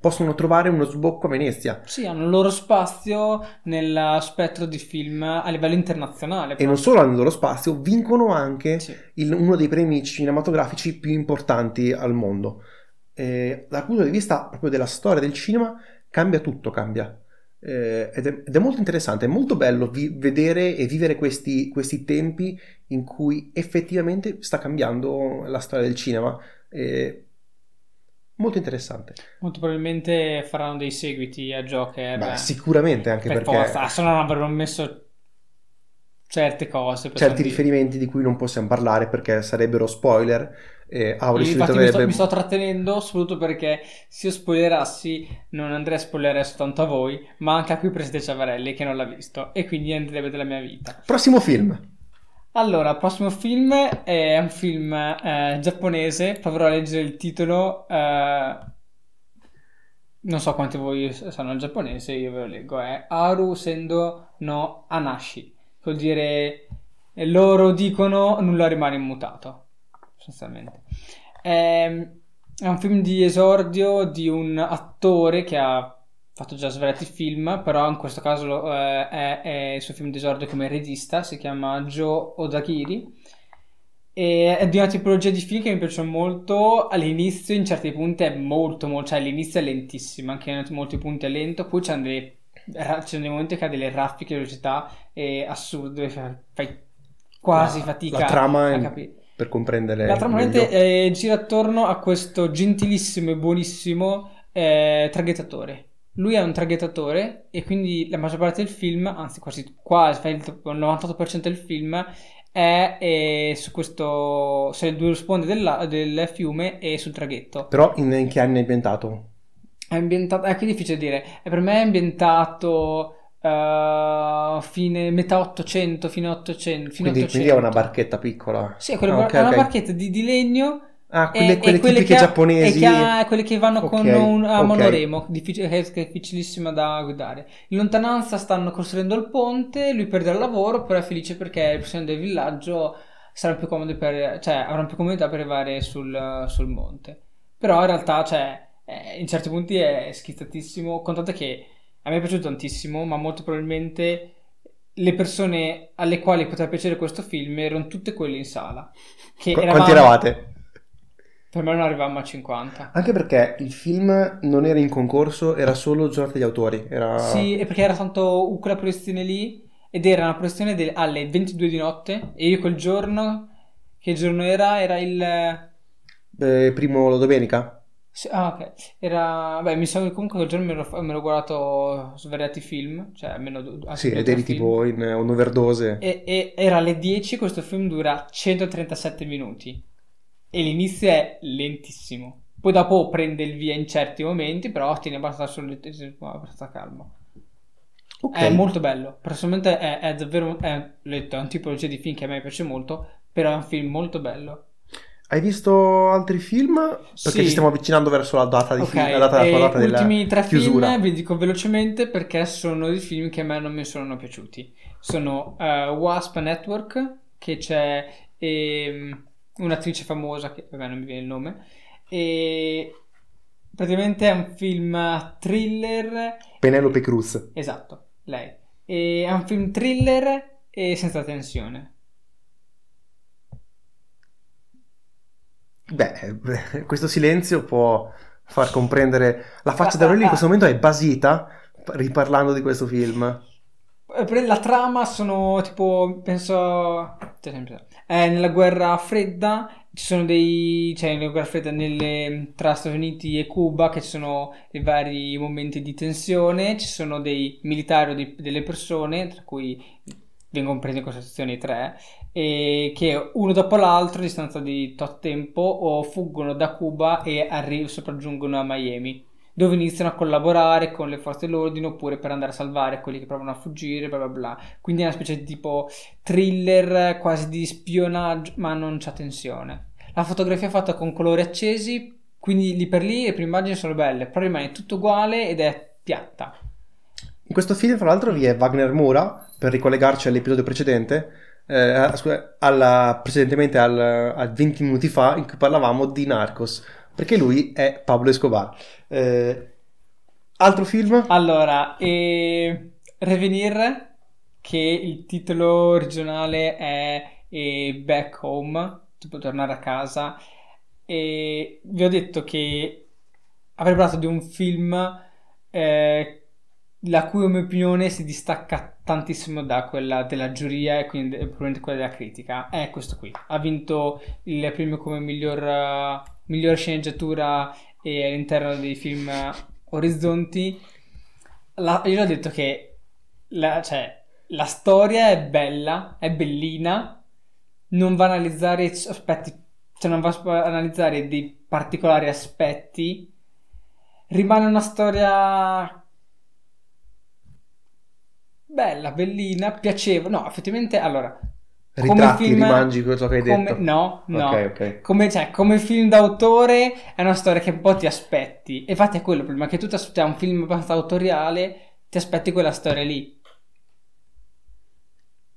possono trovare uno sbocco a Venezia. Sì, hanno il loro spazio nel spettro di film a livello internazionale. E non solo hanno il loro spazio, vincono anche Sì. il- uno dei premi cinematografici più importanti al mondo. Eh, dal punto di vista proprio della storia del cinema, cambia tutto, cambia. Eh, ed, è, ed è molto interessante, è molto bello vi- vedere e vivere questi, questi tempi in cui effettivamente sta cambiando la storia del cinema. Eh, molto interessante. Molto probabilmente faranno dei seguiti a Joker. Beh, sicuramente anche per perché forza, se non avrebbero messo certe cose. certi dire. riferimenti di cui non possiamo parlare perché sarebbero spoiler. Eh, Auri Io si infatti mi sto, mi sto trattenendo soprattutto perché se io spoilerassi non andrei a spoilerare soltanto a voi, ma anche a qui Presidente Ciavarelli che non l'ha visto e quindi andrebbe della mia vita. Prossimo film. Allora, prossimo film è un film eh, giapponese, proverò a leggere il titolo. eh, non so quanti di voi sanno il giapponese, io ve lo leggo. È Aru Sendo no Anashi, vuol dire eh, loro dicono nulla rimane immutato, sostanzialmente. È, è un film di esordio di un attore che ha fatto già svariati film, però in questo caso eh, è, è il suo film di esordio come regista, si chiama Joe Odakiri. E è di una tipologia di film che mi piace molto. All'inizio, in certi punti, è molto, molto. Cioè, all'inizio è lentissimo, anche in molti punti è lento. Poi c'è ra- c'è dei momenti che ha delle raffiche di velocità eh, assurde, fai, quasi La- fatica la trama a capire. Per comprendere La trama eh, gira attorno a questo gentilissimo e buonissimo eh, traghettatore. Lui è un traghettatore e quindi la maggior parte del film, anzi quasi quasi il il 98% del film è eh, su questo sulle due sponde della- del fiume e sul traghetto. Però in, in che anni è ambientato? È ambientato, è che è difficile dire, E per me è ambientato eh, fine metà 800, fine 800, fine Quindi, 800. quindi è una barchetta piccola. Sì, è, quella- Ah, ok, è una ok. barchetta di, di legno Ah, e- quelle, e quelle quelle tipiche che ha- giapponesi. che ha- quelle che vanno Ok, con un a monoremo, difficile- che è difficilissima da guidare. In lontananza stanno costruendo il ponte, lui perde il lavoro, però è felice perché le persone del villaggio saranno più comode per, cioè avranno più comodità per arrivare sul, sul monte. Però in realtà, cioè, eh, in certi punti è schizzatissimo, contate che a me è piaciuto tantissimo, ma molto probabilmente le persone alle quali poteva piacere questo film erano tutte quelle in sala. Che Qu- eravamo- Quanti eravate? Per me non arrivavamo a 50. Anche perché il film non era in concorso, era solo giornata degli autori. Era... Sì, e perché era tanto quella proiezione lì ed era una proiezione de- alle 22 di notte e io quel giorno, che giorno era? Era il... Eh, primo la domenica? Sì, Ah, ok. Era... Beh, mi sa che comunque quel giorno mi ero, mi ero guardato svariati film, cioè almeno Sì, ed eri film. tipo in eh, un'overdose. E, e era alle 10, questo film dura 137 minuti e l'inizio è lentissimo. Poi dopo prende il via in certi momenti, però tiene abbastanza, abbastanza calmo. Ok. È molto bello. Personalmente è, è davvero. È, l'ho detto, è un tipologia di film che a me piace molto. Però è un film molto bello. Hai visto altri film? Perché Sì. ci stiamo avvicinando verso la data di Ok, film, la data, la data della ultimi tre chiusura. film vi dico velocemente perché sono dei film che a me non mi sono piaciuti. Sono eh, Wasp Network, che c'è ehm, un'attrice famosa, che vabbè non mi viene il nome, e praticamente è un film thriller Penelope Cruz. Esatto, lei. E è un film thriller e senza tensione. Beh, questo silenzio può far comprendere la faccia di Aurelio in questo momento è basita riparlando di questo film. Eh, La trama sono tipo, penso, è nella guerra fredda, ci sono dei, cioè nella guerra fredda nelle- tra Stati Uniti e Cuba che ci sono i vari momenti di tensione, ci sono dei militari o dei- delle persone, tra cui vengono presi in considerazione tre, e che uno dopo l'altro, a distanza di tot tempo, fuggono da Cuba e arri- sopraggiungono a Miami, dove iniziano a collaborare con le forze dell'ordine oppure per andare a salvare quelli che provano a fuggire, bla bla bla. Quindi è una specie di tipo thriller quasi di spionaggio, ma non c'è tensione. La fotografia è fatta con colori accesi, quindi lì per lì le prime immagini sono belle, però rimane tutto uguale ed è piatta. In questo film, fra l'altro, vi è Wagner Moura, per ricollegarci all'episodio precedente, eh, alla, precedentemente al, a 20 minuti fa, in cui parlavamo di Narcos, perché lui è Pablo Escobar. Eh, altro film? Allora, e... Revenir, che il titolo originale è e Back Home, tipo tornare a casa, e vi ho detto che avrei parlato di un film eh, la cui opinione si distacca tantissimo da quella della giuria e quindi probabilmente quella della critica. È questo qui. Ha vinto il premio come miglior, uh, miglior sceneggiatura e all'interno dei film Orizzonti. La, io ho detto che la, cioè, la storia è bella, è bellina, non va a analizzare aspetti, cioè non va a analizzare dei particolari aspetti. Rimane una storia bella, bellina, piacevole. No, effettivamente, allora. Ritratti, film, rimangi quello che hai come, detto. No, no. Ok, ok. Come, cioè, come film d'autore è una storia che un po' ti aspetti. E infatti è quello il problema, che tu ti aspetti un film abbastanza autoriale, ti aspetti quella storia lì.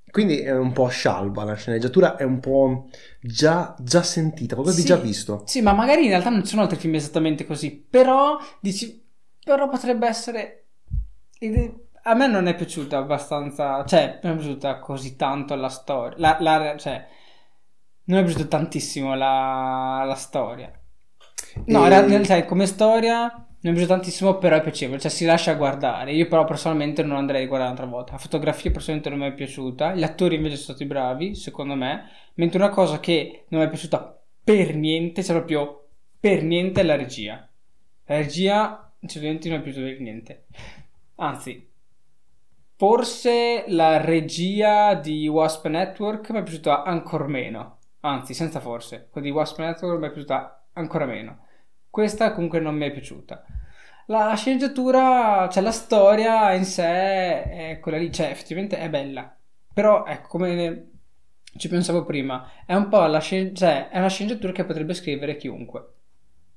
Quindi è un po' scialba la sceneggiatura, è un po' già, già sentita, qualcosa sì, di già visto. Sì, ma magari in realtà non ci sono altri film esattamente così, però dici, però potrebbe essere... A me non è piaciuta abbastanza, cioè, non è piaciuta così tanto la storia, la, la, cioè, non è piaciuta tantissimo la, la storia. No, e... era, cioè, come storia mi è piaciuto tantissimo, però è piacevole, cioè si lascia guardare. Io però personalmente non andrei a guardare un'altra volta. La fotografia personalmente non mi è piaciuta, gli attori invece sono stati bravi, secondo me, mentre una cosa che non mi è piaciuta per niente, cioè proprio per niente, è la regia. La regia, sinceramente, non mi è piaciuta per niente. Anzi, forse la regia di Wasp Network mi è piaciuta ancora meno. Anzi, senza forse, quella di Wasp Network mi è piaciuta ancora meno. Questa comunque non mi è piaciuta. La sceneggiatura, cioè la storia in sé è quella lì, cioè effettivamente è bella. Però ecco, come ci pensavo prima, è un po' la scen- cioè, è una sceneggiatura che potrebbe scrivere chiunque.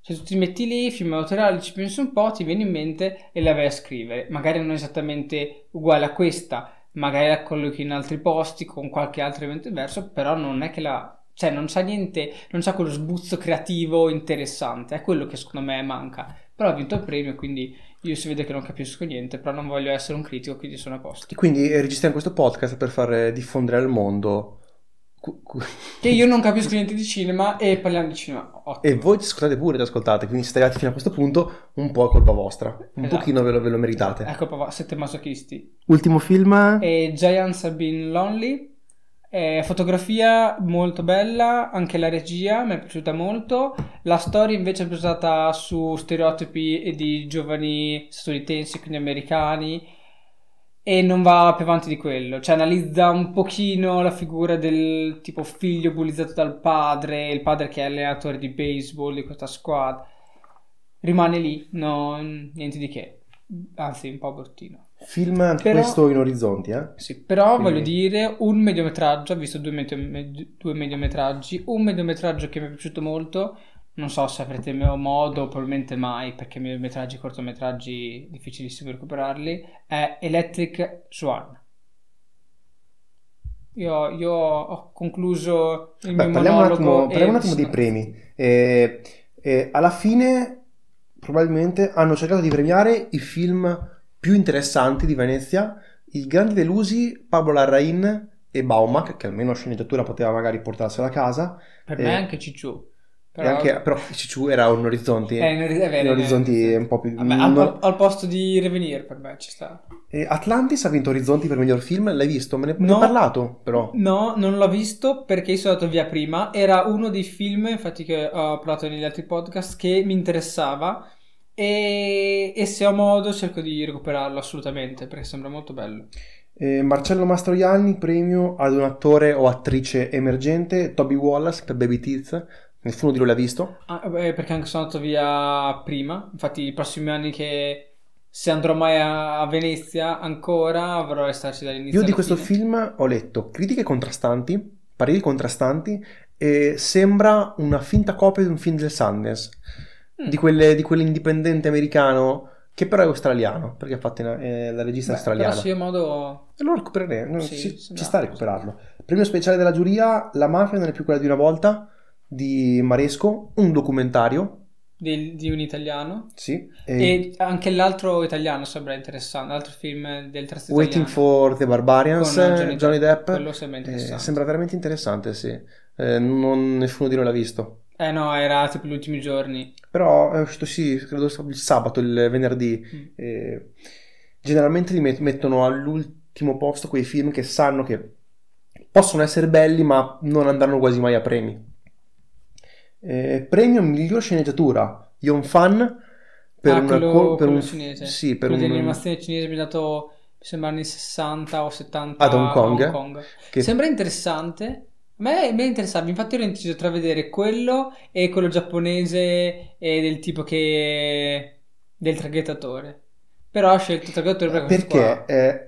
Se tu ti metti lì, film autoriali, ci pensi un po', ti viene in mente e la vai a scrivere. Magari non esattamente uguale a questa, magari la collochi in altri posti con qualche altro evento diverso, però non è che la cioè non c'ha niente, non c'ha quello sbuzzo creativo interessante, è quello che secondo me manca. Però ha vinto il premio, quindi io si vede che non capisco niente, però non voglio essere un critico, quindi sono a posto. Quindi eh, registriamo questo podcast per far diffondere al mondo che io non capisco niente di cinema e parliamo di cinema. Ottimo. E voi ci ascoltate pure, ci ascoltate, quindi se state arrivati fino a questo punto, un po' è colpa vostra. Un esatto. pochino ve lo, ve lo meritate. È colpa vostra, siete masochisti. Ultimo film? E Giants Have Been Lonely. Eh, fotografia molto bella, anche la regia mi è piaciuta molto. La storia invece è basata su stereotipi di giovani statunitensi, quindi americani, e non va più avanti di quello. Cioè, analizza un pochino la figura del tipo figlio bullizzato dal padre, il padre che è allenatore di baseball di questa squadra. Rimane lì, no, niente di che. Anzi, un po' bruttino. Film anche però, questo in orizzonti, eh? Sì, però Quindi... voglio dire, un mediometraggio, ho visto due, medio, due mediometraggi, un mediometraggio che mi è piaciuto molto, non so se avrete modo, probabilmente mai, perché mediometraggi, cortometraggi, difficilissimo recuperarli, è Electric Swan. Io, io ho concluso il Beh, mio parliamo monologo. Un attimo, parliamo un attimo dei premi. Eh, eh, alla fine, probabilmente, hanno cercato di premiare i film più interessanti di Venezia, i grandi delusi Pablo Larrain e Baumack, che almeno sceneggiatura poteva magari portarsela a casa. Per e... me anche Cicciù. Però, anche, però Cicciù era un orizzonti, eh, è vero, in orizzonti sì. un po' più... Vabbè, al, al, al, posto di Revenir per me ci sta. E Atlantis ha vinto Orizzonti per miglior film, l'hai visto? Me ne, no, parlato però. No, non l'ho visto perché sono andato via prima. Era uno dei film, infatti che ho parlato negli altri podcast, che mi interessava e, e se ho modo cerco di recuperarlo assolutamente perché sembra molto bello. Eh, Marcello Mastroianni, premio ad un attore o attrice emergente, Toby Wallace per Baby Teeth. Nessuno di loro l'ha visto? Ah, beh, perché anche sono andato via prima. Infatti, i prossimi anni che se andrò mai a Venezia ancora avrò restarci dall'inizio. Io di questo fine. film ho letto critiche contrastanti, pareri contrastanti, e sembra una finta copia di un film del Sundance mm. di, quelle, di quell'indipendente americano che però è australiano, perché è fatto in, eh, la regista Beh, australiana. Però se io modo... E lo recupereremo, Sì, ci, sì, ci no, sta a sì. recuperarlo. Premio speciale della giuria, La mafia non è più quella di una volta, di Maresco, un documentario, Di, di un italiano. sì, E anche l'altro italiano sembra interessante, l'altro film del terzo Waiting italiano. for the Barbarians, Johnny Johnny, Depp. Quello sembra eh, interessante. sembra veramente interessante, sì. Eh, non nessuno di noi l'ha visto. Eh no, era tipo gli ultimi giorni. Però è uscito sì, credo il sabato, il venerdì. Mm. Eh, generalmente li met- mettono all'ultimo posto quei film che sanno che possono essere belli, ma non andranno quasi mai a premi. Eh, premio miglior sceneggiatura, Yon Fan per ah, una quello, per un cinese. Sì, per quello un dell'animazione cinese mi ha dato, mi sembra anni 60 o 70 Ad Hong Kong, a Hong Kong. che- Sembra interessante. A me, me interessava, infatti ero indeciso tra vedere quello e quello giapponese e del tipo che... del traghettatore. Però ho scelto il traghettatore perché, perché eh.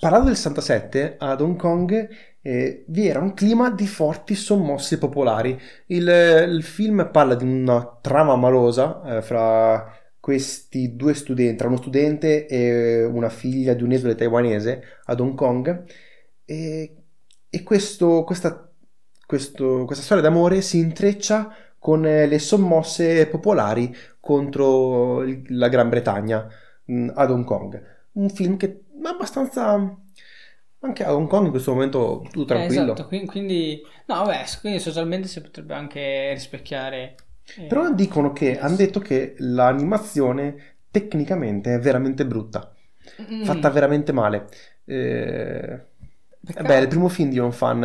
Parlando del 67, ad Hong Kong eh, vi era un clima di forti sommossi popolari. Il, il film parla di una trama malosa eh, fra questi due studenti, tra uno studente e una figlia di un'esule taiwanese ad Hong Kong. E, e questo- questa, questo- questa storia d'amore si intreccia con eh, le sommosse popolari contro la Gran Bretagna mh, ad Hong Kong. Un film che è abbastanza. Anche a Hong Kong in questo momento tutto Eh, tranquillo. esatto, quindi, quindi- no, vabbè, quindi socialmente si potrebbe anche rispecchiare. eh, Però dicono che yes. hanno detto che l'animazione tecnicamente è veramente brutta, Mm, fatta veramente male. Eh, beh, il primo film di un fan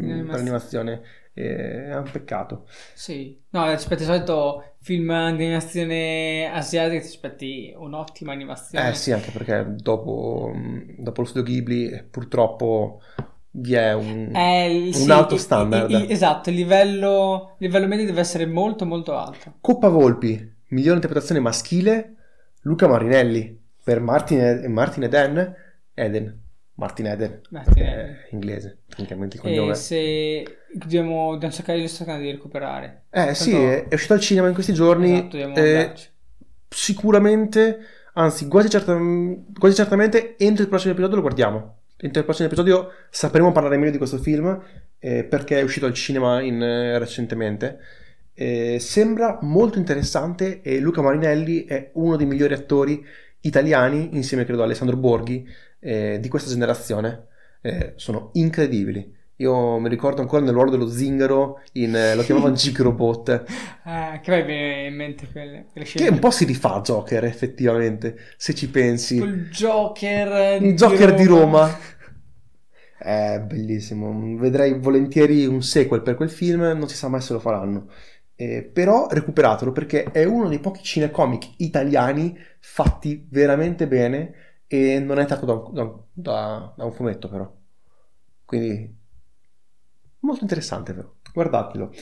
animazione. per l'animazione eh, è un peccato. Sì, no, rispetto al solito film di animazione asiatica, ti aspetti un'ottima animazione. Eh sì, anche perché dopo, mm, dopo lo studio Ghibli purtroppo vi è un... Eh, Un sì, alto standard. il- il- esatto, il livello, livello medio deve essere molto molto alto. Coppa Volpi, miglior interpretazione maschile, Luca Marinelli per Martin, e- Martin Eden, Eden, Martin Eden, Martin Eden. inglese, tecnicamente il E cognome. se dobbiamo, dobbiamo cercare di cercare di recuperare. Eh sì, Tanto- è è uscito al cinema in questi giorni, Esatto, eh, sicuramente, anzi quasi, certa- quasi certamente entro il prossimo episodio lo guardiamo. Entro il prossimo episodio sapremo parlare meglio di questo film eh, perché è uscito al cinema in, eh, recentemente. Sembra molto interessante e Luca Marinelli è uno dei migliori attori italiani, insieme credo a Alessandro Borghi, eh, di questa generazione. Eh, sono incredibili. Io mi ricordo ancora nel ruolo dello zingaro, in, eh, lo chiamavano Jig Robot, Eh, che vai in mente quelle, quelle che un po' si rifà a Joker effettivamente, se ci pensi. Quel Joker Il Joker di Roma. È bellissimo, vedrei volentieri un sequel per quel film, non si sa mai se lo faranno. Eh, però recuperatelo perché è uno dei pochi cinecomic italiani fatti veramente bene e non è tratto da un, da- da- da un fumetto però. Quindi molto interessante però, guardatelo.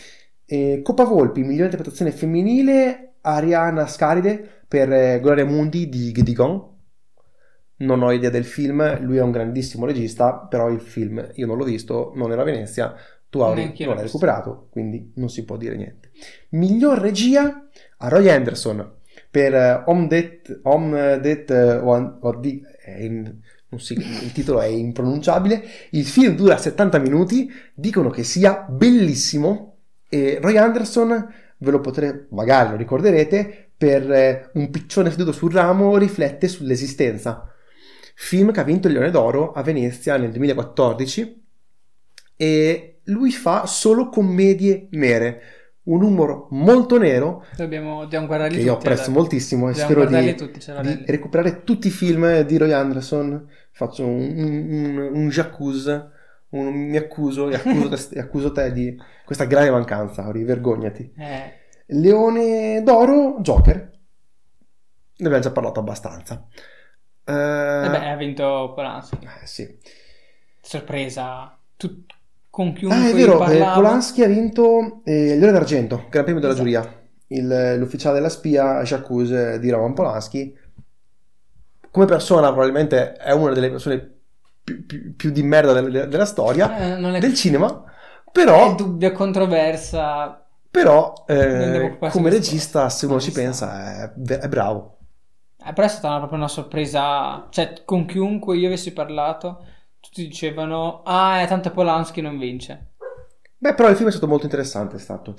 Eh, Coppa Volpi, migliore interpretazione femminile, Ariana Scaride per eh, Gloria Mundi di Gedigon. Non ho idea del film, lui è un grandissimo regista, però il film io non l'ho visto, non era a Venezia, tu Auri non l'hai recuperato, quindi non si può dire niente. Miglior regia a Roy Anderson per eh, Om Det, Om Det eh, Wan- Oddi- è in- si- il titolo è impronunciabile. Il film dura 70 minuti, dicono che sia bellissimo e Roy Anderson ve lo potrete, magari lo ricorderete, per eh, un piccione seduto sul ramo riflette sull'esistenza. Film che ha vinto il Leone d'Oro a Venezia nel 2014 e lui fa solo commedie nere, un humor molto nero Dobbiamo, dobbiamo guardarli che tutti. io apprezzo allora. moltissimo e spero di, tutti, di recuperare tutti i film di Roy Anderson. Faccio un, un, un, un j'accuse, un- mi accuso e accuso, te, e accuso te di questa grave mancanza, Auri, vergognati. Eh, Leone d'Oro, Joker. Ne abbiamo già parlato abbastanza. Eh, vabbè, ha vinto Polanski. eh, sì. Sorpresa. Tu- con chiunque Ah, è vero, eh, parlavo. Polanski ha vinto eh, il Leone d'Argento, Gran Premio della Esatto. giuria. Il- l'ufficiale della spia, J'accuse di Roman Polanski. Come persona, probabilmente è una delle persone più, più- più di merda del- della storia, Eh, è del cinema, è però, dubbia controversa. però eh, come regista, se uno ci pensa, è, è bravo. Eh, però è stata una- proprio una sorpresa, cioè con chiunque io avessi parlato, tutti dicevano, ah, è tanto Polanski non vince. Beh, però il film è stato molto interessante, è stato.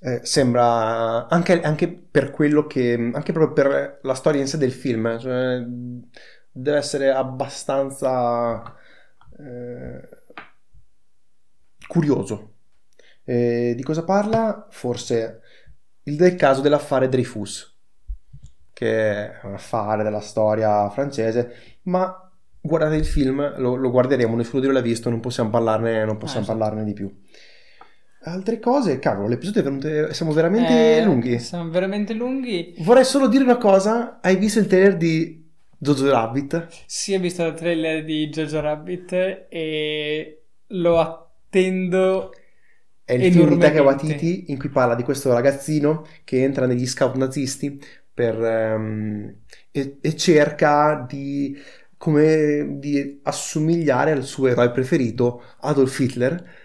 Eh, sembra anche, anche per quello che, anche proprio per la storia in sé del film, cioè, deve essere abbastanza eh, curioso. Eh, di cosa parla? Forse il del caso dell'affare Dreyfus, che è un affare della storia francese, ma guardate il film, lo, lo guarderemo, nessuno di noi l'ha visto, non possiamo parlarne, non possiamo esatto. parlarne di più. Altre cose, cavolo, l'episodio è venuto, siamo veramente Eh, lunghi. Siamo veramente lunghi. Vorrei solo dire una cosa, hai visto il trailer di Jojo Rabbit? Sì, ho visto il trailer di Jojo Rabbit e lo attendo. È il film di Taika. Waititi in cui parla di questo ragazzino che entra negli scout nazisti per, ehm, e, e cerca di, come, di assomigliare al suo eroe preferito, Adolf Hitler,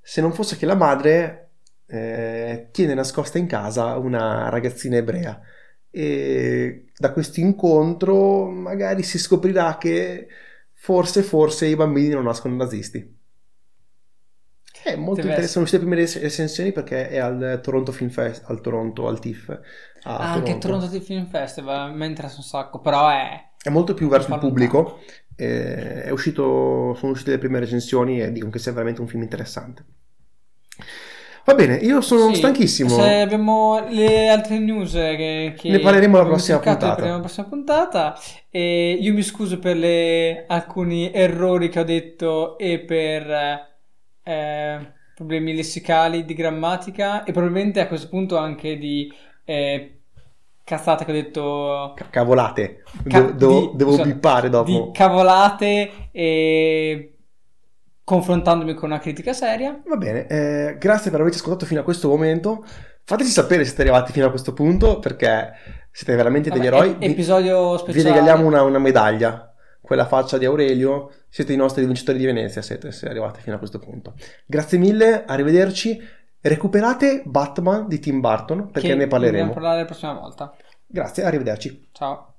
se non fosse che la madre eh, tiene nascosta in casa una ragazzina ebrea. E da questo incontro magari si scoprirà che forse, forse i bambini non nascono nazisti. È molto Deve interessante. Sono le prime rec- recensioni perché è al Toronto Film Fest, al Toronto, al TIFF. Ah, anche Toronto di Film Festival mi interessa un sacco, però è... È molto più verso il pubblico. eh, è uscito, sono uscite le prime recensioni e dicono che sia veramente un film interessante. Va bene, io sono Sì, stanchissimo. Se abbiamo le altre news che, che Ne parleremo alla prossima puntata. alla prossima puntata. E io mi scuso per le- alcuni errori che ho detto e per eh, problemi lessicali di grammatica e probabilmente a questo punto anche di eh, cazzate che ho detto Ca- Cavolate, Ca- devo, devo- di- devo scusate, bippare dopo. di cavolate e confrontandomi con una critica seria. Va bene, eh, grazie per averci ascoltato fino a questo momento. Fateci sapere se siete arrivati fino a questo punto perché siete veramente degli Vabbè, eroi. Vi- episodio Vi speciale. regaliamo una, una medaglia, quella faccia di Aurelio. Siete i nostri vincitori di Venezia, siete se arrivate fino a questo punto. Grazie mille, arrivederci. Recuperate Batman di Tim Burton perché che ne parleremo. Dobbiamo parlare la prossima volta. Grazie, arrivederci. Ciao.